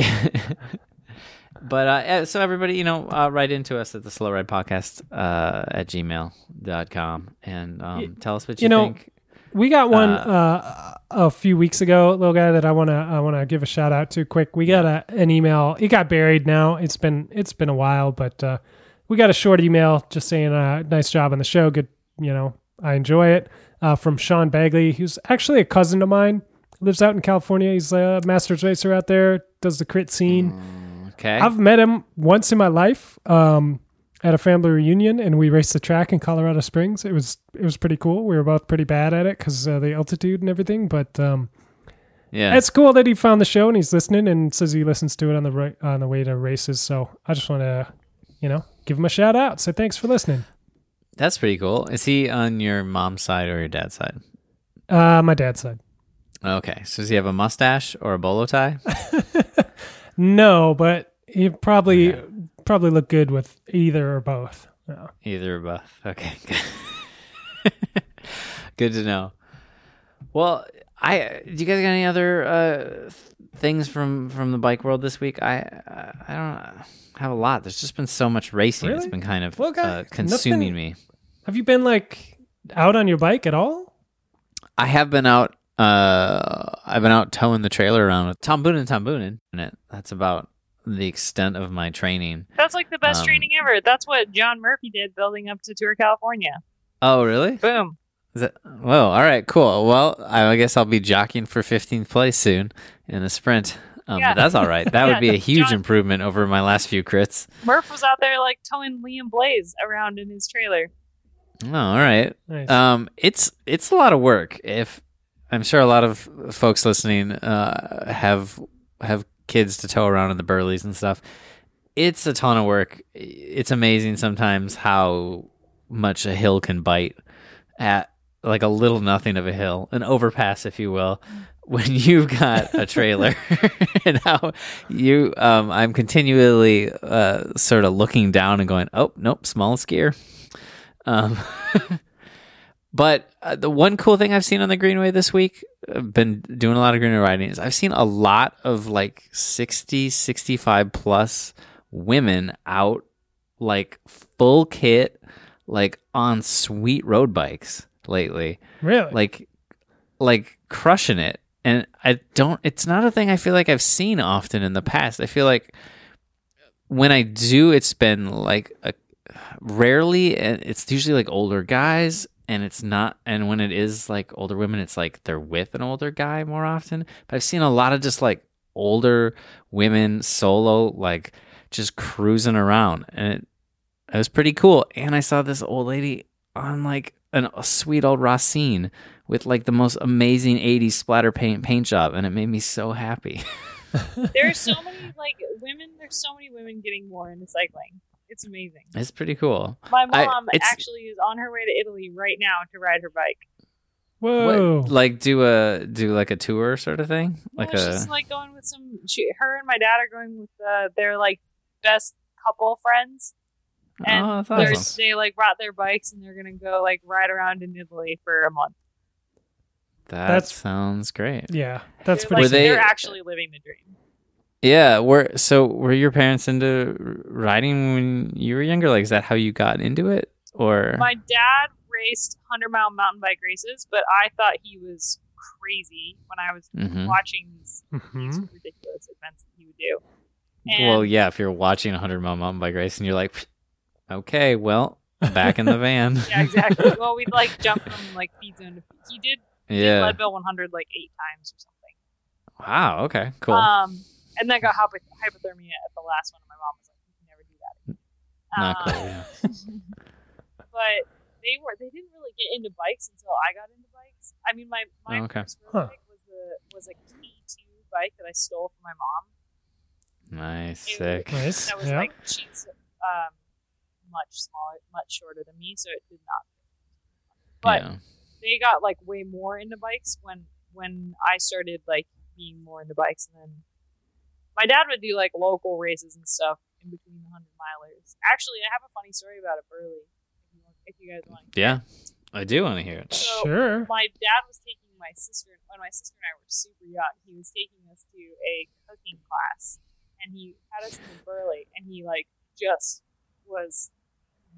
Speaker 2: but uh, so everybody, you know, uh, write into us at the Slow Ride Podcast uh, at gmail.com and um, tell us what you,
Speaker 3: you know,
Speaker 2: think.
Speaker 3: We got one
Speaker 2: uh,
Speaker 3: uh, a few weeks ago, little guy that I want to I want to give a shout out to quick. We got a, an email. It got buried now. It's been it's been a while, but uh, we got a short email just saying uh, nice job on the show. Good, you know, I enjoy it. Uh, from Sean Bagley, who's actually a cousin of mine. Lives out in California. He's a masters racer out there. Does the crit scene.
Speaker 2: Okay.
Speaker 3: I've met him once in my life um, at a family reunion, and we raced the track in Colorado Springs. It was it was pretty cool. We were both pretty bad at it because uh, the altitude and everything, but um,
Speaker 2: yeah.
Speaker 3: it's cool that he found the show and he's listening and says he listens to it on the on the way to races. So I just want to, you know, give him a shout out. So thanks for listening.
Speaker 2: That's pretty cool. Is he on your mom's side or your dad's side?
Speaker 3: Uh, my dad's side.
Speaker 2: Okay. So does he have a mustache or a bolo tie? [laughs]
Speaker 3: No, but he probably probably look good with either or both. Yeah.
Speaker 2: Either or both. Okay. [laughs] Good to know. Well, I do you guys got any other uh, things from from the bike world this week? I I don't have a lot. There's just been so much racing. it's been kind of
Speaker 3: Well, guy,
Speaker 2: uh, consuming
Speaker 3: nothing-
Speaker 2: me.
Speaker 3: Have you been like out on your bike at all?
Speaker 2: I have been out. Uh, I've been out towing the trailer around with Tom Boonen, Tom Boonen, and it. That's about the extent of my training.
Speaker 4: That's like the best
Speaker 2: Um,
Speaker 4: training ever. That's what John Murphy did building up to Tour California.
Speaker 2: Oh, really?
Speaker 4: Boom.
Speaker 2: Is that, well, all right, cool. Well, I guess I'll be jockeying for 15th place soon in the sprint. Um,
Speaker 4: Yeah.
Speaker 2: That's all right. That
Speaker 4: Yeah,
Speaker 2: would be [laughs] a huge
Speaker 4: John-
Speaker 2: improvement over my last few crits.
Speaker 4: Murph was out there like towing Liam Blaze around in his trailer.
Speaker 2: Oh, all right.
Speaker 3: Nice.
Speaker 2: Um, it's it's a lot of work. If I'm sure a lot of folks listening uh, have have kids to tow around in the burleys and stuff. It's a ton of work. It's amazing sometimes how much a hill can bite at like a little nothing of a hill, an overpass, if you will, [laughs] when you've got a trailer [laughs] [laughs] and how you um I'm continually uh sort of looking down and going, oh nope, smallest gear. Um But uh, the one cool thing I've seen on the Greenway this week, I've been doing a lot of Greenway riding, is I've seen a lot of like 60, 65 plus women out like full kit, like on sweet road bikes lately.
Speaker 3: Really?
Speaker 2: Like, like crushing it. And I don't. It's not a thing I feel like I've seen often in the past. I feel like when I do, it's been like a rarely, and it's usually like older guys, and it's not. And when it is like older women, it's like they're with an older guy more often. But I've seen a lot of just like older women solo, like just cruising around, and it, it was pretty cool. And I saw this old lady on like an, a sweet old Racine with like the most amazing 80s splatter paint paint job, and it made me so happy. [laughs]
Speaker 4: There's so [laughs] many like women. There's so many women getting more into cycling. It's amazing.
Speaker 2: it's pretty cool.
Speaker 4: My mom
Speaker 2: it's-
Speaker 4: actually is on her way to Italy right now to ride her bike.
Speaker 3: Whoa.
Speaker 2: What, like do a do like a tour sort of thing, like
Speaker 4: well,
Speaker 2: a
Speaker 4: she's like going with some. She, her and my dad are going with uh, their like best couple friends, and
Speaker 2: oh, that's
Speaker 4: they're,
Speaker 2: awesome.
Speaker 4: they like brought their bikes and they're gonna go like ride around in Italy for a month.
Speaker 2: That
Speaker 3: That's-
Speaker 2: sounds great.
Speaker 3: yeah, that's
Speaker 4: they're,
Speaker 3: pretty.
Speaker 4: like,
Speaker 2: Were they-
Speaker 4: they're actually living the dream.
Speaker 2: Yeah, were so were your parents into riding when you were younger? Like, is that how you got into it, or
Speaker 4: My dad raced hundred mile mountain bike races, but I thought he was crazy when I was
Speaker 2: Mhm.
Speaker 4: watching these, these
Speaker 3: Mhm.
Speaker 4: ridiculous events that he would do. And
Speaker 2: well, yeah, if you're watching a hundred mile mountain bike race and you're like, okay, well, back in the van. [laughs]
Speaker 4: yeah, exactly. well, we'd like jump from like feed zone to feed. He did, did
Speaker 2: yeah.
Speaker 4: Leadville 100 like eight times or something.
Speaker 2: Wow. Okay. Cool.
Speaker 4: Um, and then got hypo- hypothermia at the last one, and my mom was like, "You can never do that." Again.
Speaker 2: Not
Speaker 4: Um,
Speaker 2: cool. Yeah. [laughs]
Speaker 4: but they were they didn't really get into bikes until I got into bikes. I mean, my my
Speaker 2: Oh, okay.
Speaker 4: first road
Speaker 3: Huh.
Speaker 4: bike was a was a K two bike that I stole from my mom.
Speaker 2: Nice.
Speaker 4: It
Speaker 2: Sick.
Speaker 3: Nice.
Speaker 4: That was
Speaker 3: yeah.
Speaker 4: like she's um much smaller, much shorter than me, so it did not. But
Speaker 2: yeah.
Speaker 4: they got like way more into bikes when when I started like being more into bikes, and then my dad would do like local races and stuff in between the hundred milers. Actually, I have a funny story about it, Burley. If you, want, if you guys want. to
Speaker 2: Yeah. I do want to hear it.
Speaker 4: So
Speaker 3: Sure.
Speaker 4: my dad was taking my sister when my sister and I were super young. He was taking us to a cooking class, and he had us in the Burley, and he like just was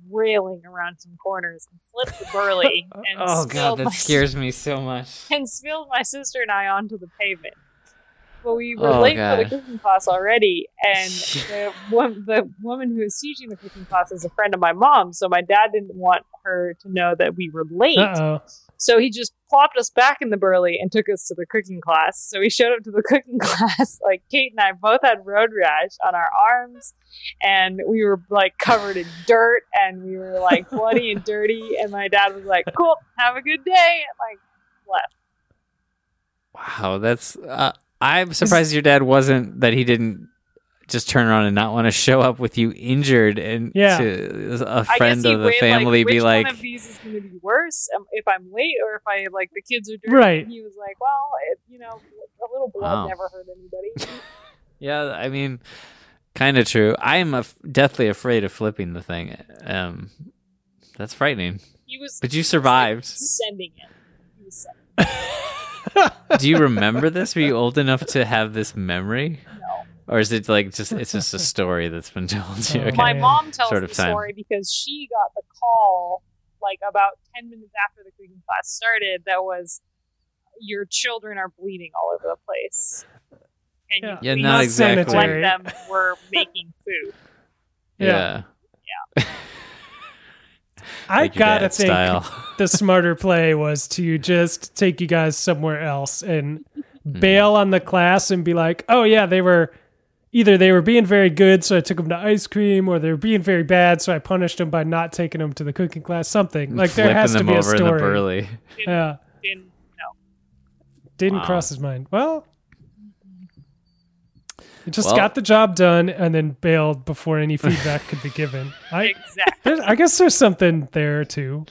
Speaker 4: railing around some corners and flipped the Burley [laughs] and
Speaker 2: Oh
Speaker 4: spilled
Speaker 2: god, that
Speaker 4: my
Speaker 2: scares me so much. [laughs]
Speaker 4: and spilled my sister and I onto the pavement. But we were
Speaker 2: Oh,
Speaker 4: late for the cooking class already, and [laughs] the, wo- the woman who was teaching the cooking class is a friend of my mom, so my dad didn't want her to know that we were late.
Speaker 3: Uh oh.
Speaker 4: So he just plopped us back in the burley and took us to the cooking class. So we showed up to the [laughs] cooking class. Like Kate and I both had road rash on our arms, and we were like covered in dirt, and we were like bloody and [laughs] dirty. And my dad was like, "Cool, have a good day," and like left.
Speaker 2: Wow, that's. Uh, I'm surprised your dad wasn't that he didn't just turn around and not want to show up with you injured and
Speaker 3: Yeah.
Speaker 2: to a
Speaker 4: I
Speaker 2: friend of the
Speaker 4: weighed,
Speaker 2: family
Speaker 4: like,
Speaker 2: be
Speaker 4: which
Speaker 2: like,
Speaker 4: one of these is going to be worse um, if I'm late or if I like the kids are dirty.
Speaker 3: Right.
Speaker 4: And he was like, "Well, it, you know, a little blood
Speaker 2: Wow.
Speaker 4: never hurt anybody." [laughs] [laughs]
Speaker 2: yeah, I mean, kind of true. I am af- deathly afraid of flipping the thing. Um, that's frightening.
Speaker 4: He was
Speaker 2: But you survived.
Speaker 4: sending it. He was sending [laughs] [laughs]
Speaker 2: Do you remember this? Were you old enough to have this memory?
Speaker 4: No.
Speaker 2: Or is it like just it's just a story that's been told to you? Okay.
Speaker 4: My mom tells
Speaker 2: Sort of
Speaker 4: the
Speaker 2: time.
Speaker 4: story because she got the call like about 10 minutes after the cooking class started that was your children are bleeding all over the place. And
Speaker 3: Yeah.
Speaker 4: you
Speaker 2: Yeah,
Speaker 4: please
Speaker 2: not exactly.
Speaker 4: let them were making food.
Speaker 2: Yeah. Yeah.
Speaker 3: I
Speaker 2: Like
Speaker 3: gotta
Speaker 2: dad's
Speaker 3: think
Speaker 2: style. [laughs]
Speaker 3: the smarter play was to just take you guys somewhere else and
Speaker 2: Hmm.
Speaker 3: bail on the class and be like, oh yeah, they were either they were being very good, so I took them to ice cream, or they were being very bad, so I punished them by not taking them to the cooking class. Something like there
Speaker 2: Flipping
Speaker 3: has to
Speaker 2: them
Speaker 3: be a
Speaker 2: over in the
Speaker 3: story. Yeah,
Speaker 4: Didn't no.
Speaker 3: didn't
Speaker 2: Wow.
Speaker 3: cross his mind. Well. He just
Speaker 2: Well-
Speaker 3: got the job done and then bailed before any feedback could be given. [laughs] I,
Speaker 4: Exactly.
Speaker 3: I guess there's something there too.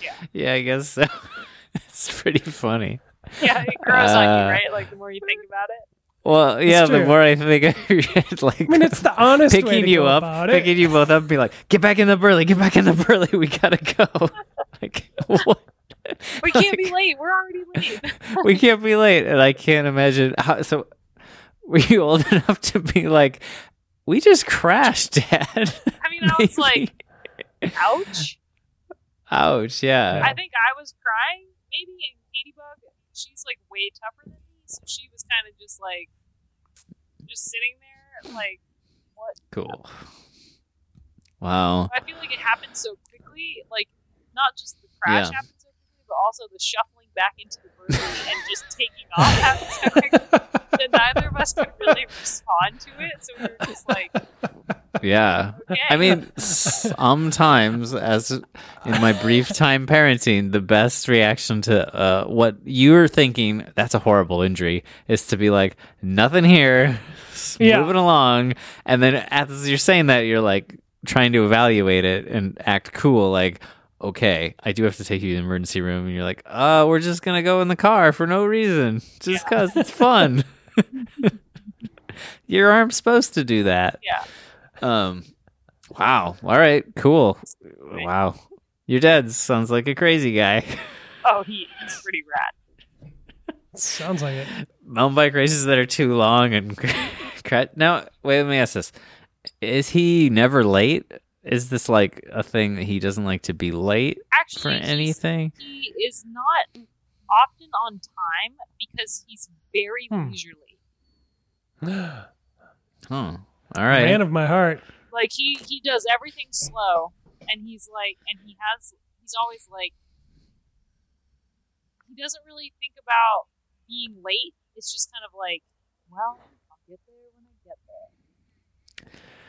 Speaker 2: Yeah, Yeah, I guess so. [laughs] it's pretty funny.
Speaker 4: Yeah, it grows on
Speaker 2: Uh,
Speaker 4: you, right? Like the more you think about it.
Speaker 2: Well, yeah, the more I think of [laughs] it, like
Speaker 3: I mean, it's the honest way
Speaker 2: picking
Speaker 3: to
Speaker 2: you
Speaker 3: go
Speaker 2: up,
Speaker 3: about it.
Speaker 2: picking you both up, and be like, "Get back in the burley, get back in the burley, we gotta go." like, what?
Speaker 4: We can't be late. We're already late.
Speaker 2: we can't be late, and I can't imagine how. So, were you old [laughs] enough to be like, we just crashed, Dad.
Speaker 4: I mean, I was like, [laughs] ouch.
Speaker 2: Ouch, yeah.
Speaker 4: I think I was crying, maybe, and Katie Bug, she's like way tougher than me, so she was kind of just like, just sitting there, like, what?
Speaker 2: Cool. Wow.
Speaker 4: I feel like it happened so quickly, like, not just the crash
Speaker 2: Yeah.
Speaker 4: happened so quickly, but also the shuffling back into the burley and just taking off happened so quickly that neither of us could really respond to it, so we were just like,
Speaker 2: Yeah.
Speaker 4: Okay.
Speaker 2: I mean, sometimes, as in my brief time parenting, the best reaction to uh, what you're thinking, that's a horrible injury, is to be like, nothing here,
Speaker 3: Yeah.
Speaker 2: moving along. And then as you're saying that, you're like trying to evaluate it and act cool, like, okay, I do have to take you to the emergency room. And you're like, oh, we're just going to go in the car for no reason, just because it's fun. [laughs] [laughs] your arm's supposed to do that.
Speaker 4: yeah.
Speaker 2: Um, wow. All right. Cool. Wow. Your dad sounds like a crazy guy. [laughs]
Speaker 4: Oh, he, he's pretty rad.
Speaker 3: Sounds like it.
Speaker 2: Mountain bike races that are too long and [laughs] cra- now. Wait, let me ask this: Is he never late? Is this like a thing that he doesn't like to be late
Speaker 4: Actually,
Speaker 2: for anything?
Speaker 4: he is not often on time because he's very
Speaker 3: Hmm.
Speaker 4: leisurely.
Speaker 2: Oh, [gasps] all right.
Speaker 3: Man of my heart.
Speaker 4: Like he he does everything slow, and he's like, and he has he's always like, he doesn't really think about being late. It's just kind of like, well, I'll get there when I get there.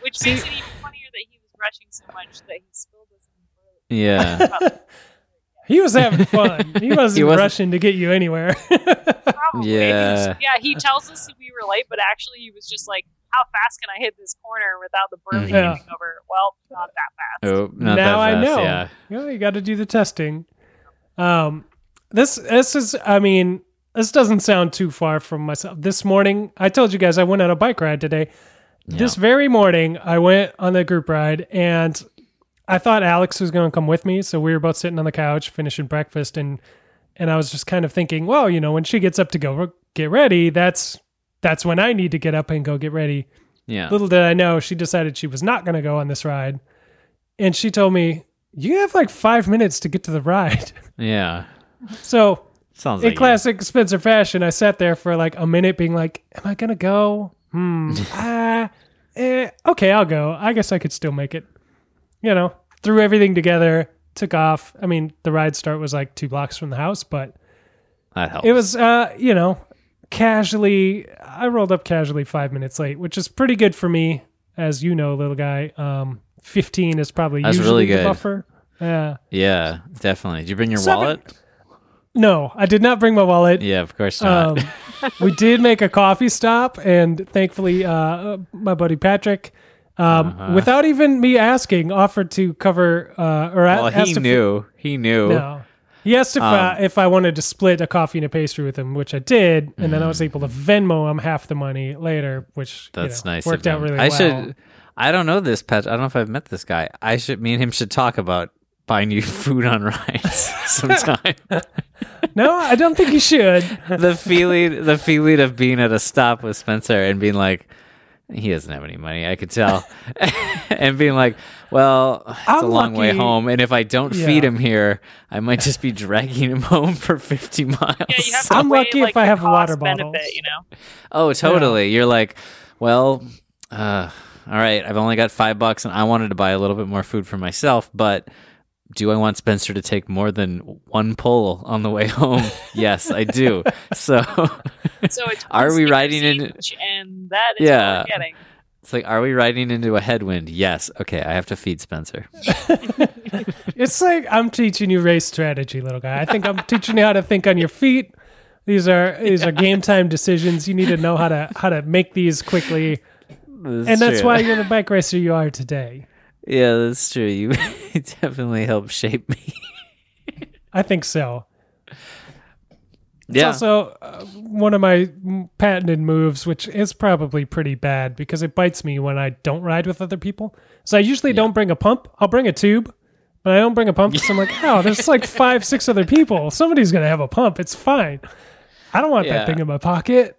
Speaker 4: Which makes it even funnier that he was rushing so much that he spilled us in
Speaker 2: yeah. [laughs]
Speaker 3: He was having fun. He [laughs] wasn't,
Speaker 2: He wasn't-
Speaker 3: rushing to get you anywhere. [laughs]
Speaker 4: Probably.
Speaker 2: Yeah.
Speaker 4: yeah, he tells us that we were late, but actually he was just like, how fast can I hit this corner without the burley
Speaker 3: Mhm.
Speaker 4: tipping over? Well, not that fast.
Speaker 2: Oh, not
Speaker 3: now
Speaker 2: that
Speaker 3: I know.
Speaker 2: Yeah.
Speaker 3: You, know, you got to do the testing. Um, this this is. I mean, this doesn't sound too far from myself. This morning, I told you guys I went on a bike ride today. This very morning, I went on the group ride, and I thought Alex was going to come with me. So we were both sitting on the couch finishing breakfast, and and I was just kind of thinking, well, you know, when she gets up to go get ready, that's that's when I need to get up and go get ready.
Speaker 2: Yeah.
Speaker 3: Little did I know, she decided she was not going to go on this ride. And she told me, You have like five minutes to get to the ride. [laughs]
Speaker 2: Yeah.
Speaker 3: So,
Speaker 2: Sounds
Speaker 3: in
Speaker 2: like you.
Speaker 3: classic Spencer fashion, I sat there for like a minute being like, Am I going to go? Hmm. [laughs] ah, eh, okay, I'll go. I guess I could still make it. You know, threw everything together, took off. I mean, the ride start was like two blocks from the house, but
Speaker 2: that helps.
Speaker 3: it was, uh, you know, casually. I rolled up casually five minutes late, which is pretty good for me, as you know, little guy. Um, fifteen is probably
Speaker 2: That's
Speaker 3: usually
Speaker 2: really
Speaker 3: the buffer. Yeah.
Speaker 2: Yeah, definitely. Did you bring your
Speaker 3: Seven-
Speaker 2: wallet?
Speaker 3: No, I did not bring my wallet.
Speaker 2: Yeah, of course not.
Speaker 3: Um, we did make a coffee stop, and thankfully, uh, my buddy Patrick, um,
Speaker 2: Uh-huh.
Speaker 3: without even me asking, offered to cover uh, or
Speaker 2: well, he knew. He knew.
Speaker 3: No. He asked if uh,
Speaker 2: Um,
Speaker 3: if I wanted to split a coffee and a pastry with him, which I did, and then I
Speaker 2: Mm.
Speaker 3: was able to Venmo him half the money later, which you
Speaker 2: That's
Speaker 3: know,
Speaker 2: nice.
Speaker 3: worked out really
Speaker 2: I
Speaker 3: well.
Speaker 2: should. I don't know this, Pat. I don't know if I've met this guy. I should. Me and him should talk about buying you [laughs] food on rides [laughs] sometime. [laughs]
Speaker 3: No, I don't think you should.
Speaker 2: the feeling, the feeling of being at a stop with Spencer and being like, he doesn't have any money. I could tell, [laughs] and being like, well, it's a
Speaker 3: I'm
Speaker 2: long way home, and if I don't feed him here, I might just be dragging him [laughs] home for fifty miles.
Speaker 4: Yeah, you have to
Speaker 3: I'm
Speaker 4: weigh,
Speaker 3: lucky
Speaker 4: like,
Speaker 3: if I
Speaker 4: the
Speaker 3: have water
Speaker 4: cost benefit,
Speaker 3: bottles.
Speaker 4: you know?
Speaker 2: Oh, totally. You're like, well, uh, all right, I've only got five bucks and I wanted to buy a little bit more food for myself, but do I want Spencer to take more than one pull on the way home? [laughs] yes, I do. So [laughs]
Speaker 4: So it's [laughs]
Speaker 2: Are we riding in-
Speaker 4: and that is
Speaker 2: Yeah.
Speaker 4: what we're getting.
Speaker 2: it's like, are we riding into a headwind? Yes. Okay, I have to feed Spencer.
Speaker 3: It's like I'm teaching you race strategy, little guy. I think I'm teaching you how to think on your feet. These are these are game time decisions. You need to know how to how to make these quickly,
Speaker 2: That's
Speaker 3: and that's
Speaker 2: true.
Speaker 3: why you're the bike racer you are today.
Speaker 2: Yeah, that's true. You [laughs] definitely helped shape me.
Speaker 3: I think so. It's
Speaker 2: Yeah.
Speaker 3: also uh, one of my patented moves, which is probably pretty bad because it bites me when I don't ride with other people. So I usually don't bring a pump. I'll bring a tube, but I don't bring a pump because I'm like, oh, there's [laughs] like five, six other people. Somebody's gonna have a pump. It's fine. I don't want
Speaker 2: Yeah.
Speaker 3: that thing in my pocket.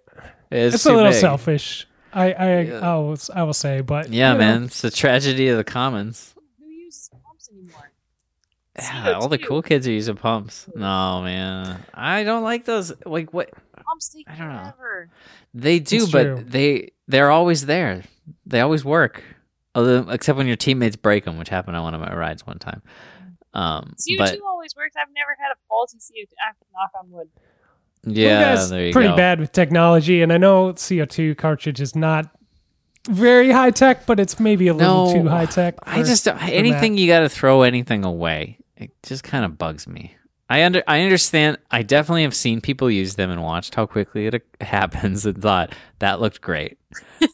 Speaker 2: It's,
Speaker 3: It's a little
Speaker 2: big.
Speaker 3: selfish. I I, I, will, I will say, but
Speaker 2: Yeah,
Speaker 3: you know,
Speaker 2: man, it's the tragedy of the commons.
Speaker 4: Who uses pumps anymore?
Speaker 2: Yeah, all the cool kids are using pumps. No, man, I don't like those. Like what
Speaker 4: Pumps take
Speaker 2: I don't know.
Speaker 4: forever.
Speaker 2: they do,
Speaker 3: It's
Speaker 2: but
Speaker 3: true.
Speaker 2: they they're always there. They always work. Although, except when your teammates break them, which happened on one of my rides one time. Um,
Speaker 4: CO2
Speaker 2: but
Speaker 4: always works. I've never had a faulty CO2. Ah, Knock on wood.
Speaker 3: Blue
Speaker 2: yeah, there you
Speaker 3: pretty
Speaker 2: go.
Speaker 3: bad with technology, and I know CO2 cartridge is not very high tech, but it's maybe a little too high tech.
Speaker 2: I just
Speaker 3: for
Speaker 2: anything you got to throw anything away. It just kind of bugs me. I under I understand. I definitely have seen people use them and watched how quickly it [laughs] happens and thought that looked great.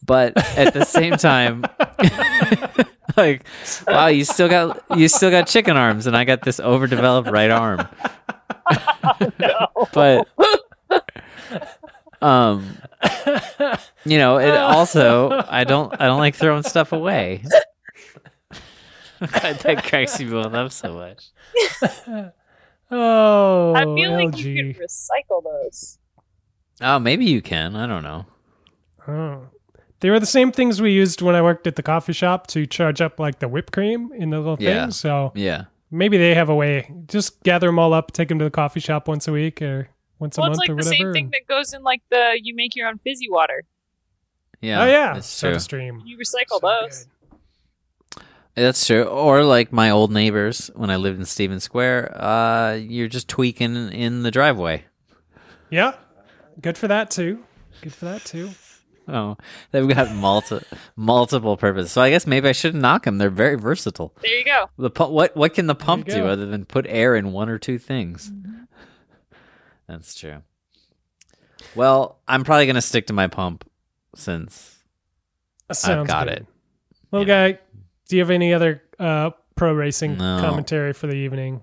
Speaker 2: But at the same time, [laughs] like, wow, you still got you still got chicken arms, and I got this overdeveloped right arm. [laughs] but um, you know, it [laughs] also I don't I don't like throwing stuff away. that cracks you both up so much. [laughs]
Speaker 3: Oh,
Speaker 4: I feel like
Speaker 3: LG.
Speaker 4: you could recycle those.
Speaker 2: Oh, maybe you can. I don't know.
Speaker 3: Oh. They were the same things we used when I worked at the coffee shop to charge up like the whipped cream in the little
Speaker 2: Yeah.
Speaker 3: thing. So
Speaker 2: Yeah.
Speaker 3: maybe they have a way. Just gather them all up, take them to the coffee shop once a week or once
Speaker 4: Well, it's
Speaker 3: month
Speaker 4: like
Speaker 3: or
Speaker 4: the same thing that goes in like the you make your own fizzy water.
Speaker 2: Yeah.
Speaker 3: oh yeah,
Speaker 2: That's.
Speaker 3: SodaStream.
Speaker 4: You recycle
Speaker 3: So
Speaker 4: those.
Speaker 3: good.
Speaker 2: That's true. Or like my old neighbors when I lived in Stevens Square, uh, you're just tweaking in the driveway.
Speaker 3: Yeah, good for that too. Good for that too.
Speaker 2: Oh, they've got multi- multiple purposes. So I guess maybe I shouldn't knock them. They're very versatile.
Speaker 4: There you go.
Speaker 2: The pu- what what can the pump do other than put air in one or two things? That's true. Well, I'm probably gonna stick to my pump since
Speaker 3: Sounds
Speaker 2: got
Speaker 3: good.
Speaker 2: it.
Speaker 3: Little
Speaker 2: Yeah.
Speaker 3: guy, do you have any other uh, pro racing
Speaker 2: No.
Speaker 3: commentary for the evening?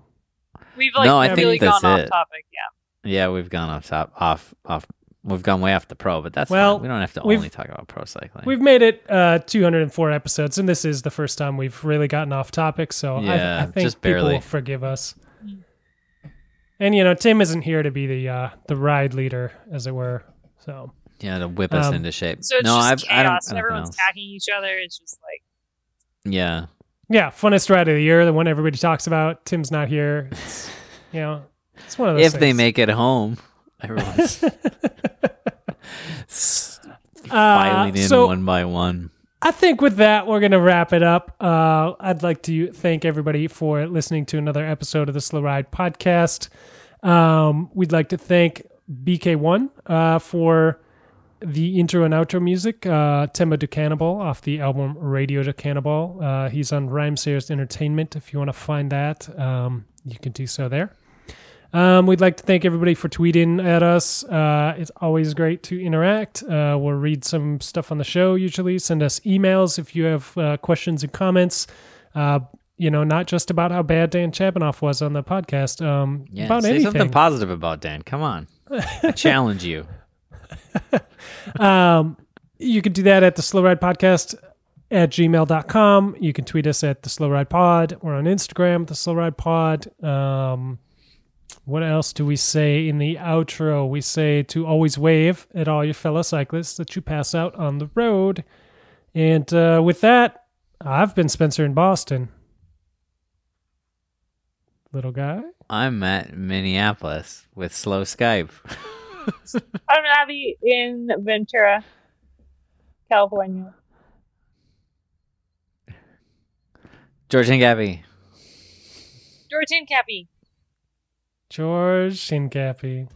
Speaker 4: We've like
Speaker 2: No, I think
Speaker 4: really
Speaker 2: that's
Speaker 4: gone
Speaker 2: it.
Speaker 4: off topic. Yeah.
Speaker 2: yeah, we've gone off top off off. We've gone way off the pro, but that's
Speaker 3: Well,
Speaker 2: fine. We don't have to only talk about pro cycling.
Speaker 3: We've made it uh, 204 episodes, and this is the first time we've really gotten off topic. So
Speaker 2: Yeah,
Speaker 3: I, I think
Speaker 2: just
Speaker 3: people
Speaker 2: barely.
Speaker 3: will forgive us. And you know, Tim isn't here to be the uh, the ride leader, as it were. So
Speaker 2: yeah, to whip us
Speaker 3: Um,
Speaker 2: into shape.
Speaker 4: So it's
Speaker 2: no,
Speaker 4: just
Speaker 2: I've, I don't.
Speaker 4: chaos.
Speaker 2: I don't
Speaker 4: Everyone's
Speaker 2: know.
Speaker 4: attacking each other. It's just like
Speaker 2: Yeah,
Speaker 3: yeah, funnest ride of the year, the one everybody talks about. Tim's not here. It's, [laughs] you know, it's one of those.
Speaker 2: if they make it home, everyone's [laughs] s-
Speaker 3: Uh,
Speaker 2: filing in
Speaker 3: so-
Speaker 2: one by one.
Speaker 3: I think with that, we're going to wrap it up. Uh, I'd like to thank everybody for listening to another episode of the Slow Ride podcast. Um, we'd like to thank BK-One uh, for the intro and outro music, uh, to Cannibal off the album Radio Do Canibal. Uh, he's on Rhymesayers Entertainment. If you want to find that, um, you can do so there. Um, we'd like to thank everybody for tweeting at us. Uh, it's always great to interact. Uh, we'll read some stuff on the show usually. Send us emails if you have uh, questions and comments. Uh, you know, not just about how bad Dan Chabanov was on the podcast. Um,
Speaker 2: Yeah,
Speaker 3: about
Speaker 2: say
Speaker 3: anything.
Speaker 2: something positive about Dan. Come on, I [laughs] challenge you.
Speaker 3: um, you can do that at the slow ride podcast at gmail.com. You can tweet us at the slow ride pod. We're on Instagram, the slow ride pod. Um, what else do we say in the outro? We say to always wave at all your fellow cyclists that you pass out on the road. And uh, with that, I've been Spencer in Boston. Little guy.
Speaker 2: I'm at Minneapolis with slow Skype. [laughs]
Speaker 4: I'm Abby in Ventura, California.
Speaker 2: George and Gabby.
Speaker 4: Georgine Cappy.
Speaker 3: George Shinkapi.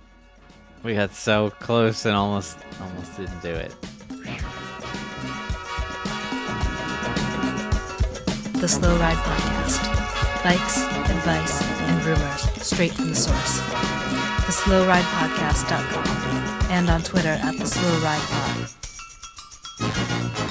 Speaker 2: We got so close and almost almost didn't do it.
Speaker 1: The Slow Ride Podcast. Bikes, advice, and rumors straight from the source. The Slow Ride Podcast.com and on Twitter at The Slow Ride Pod.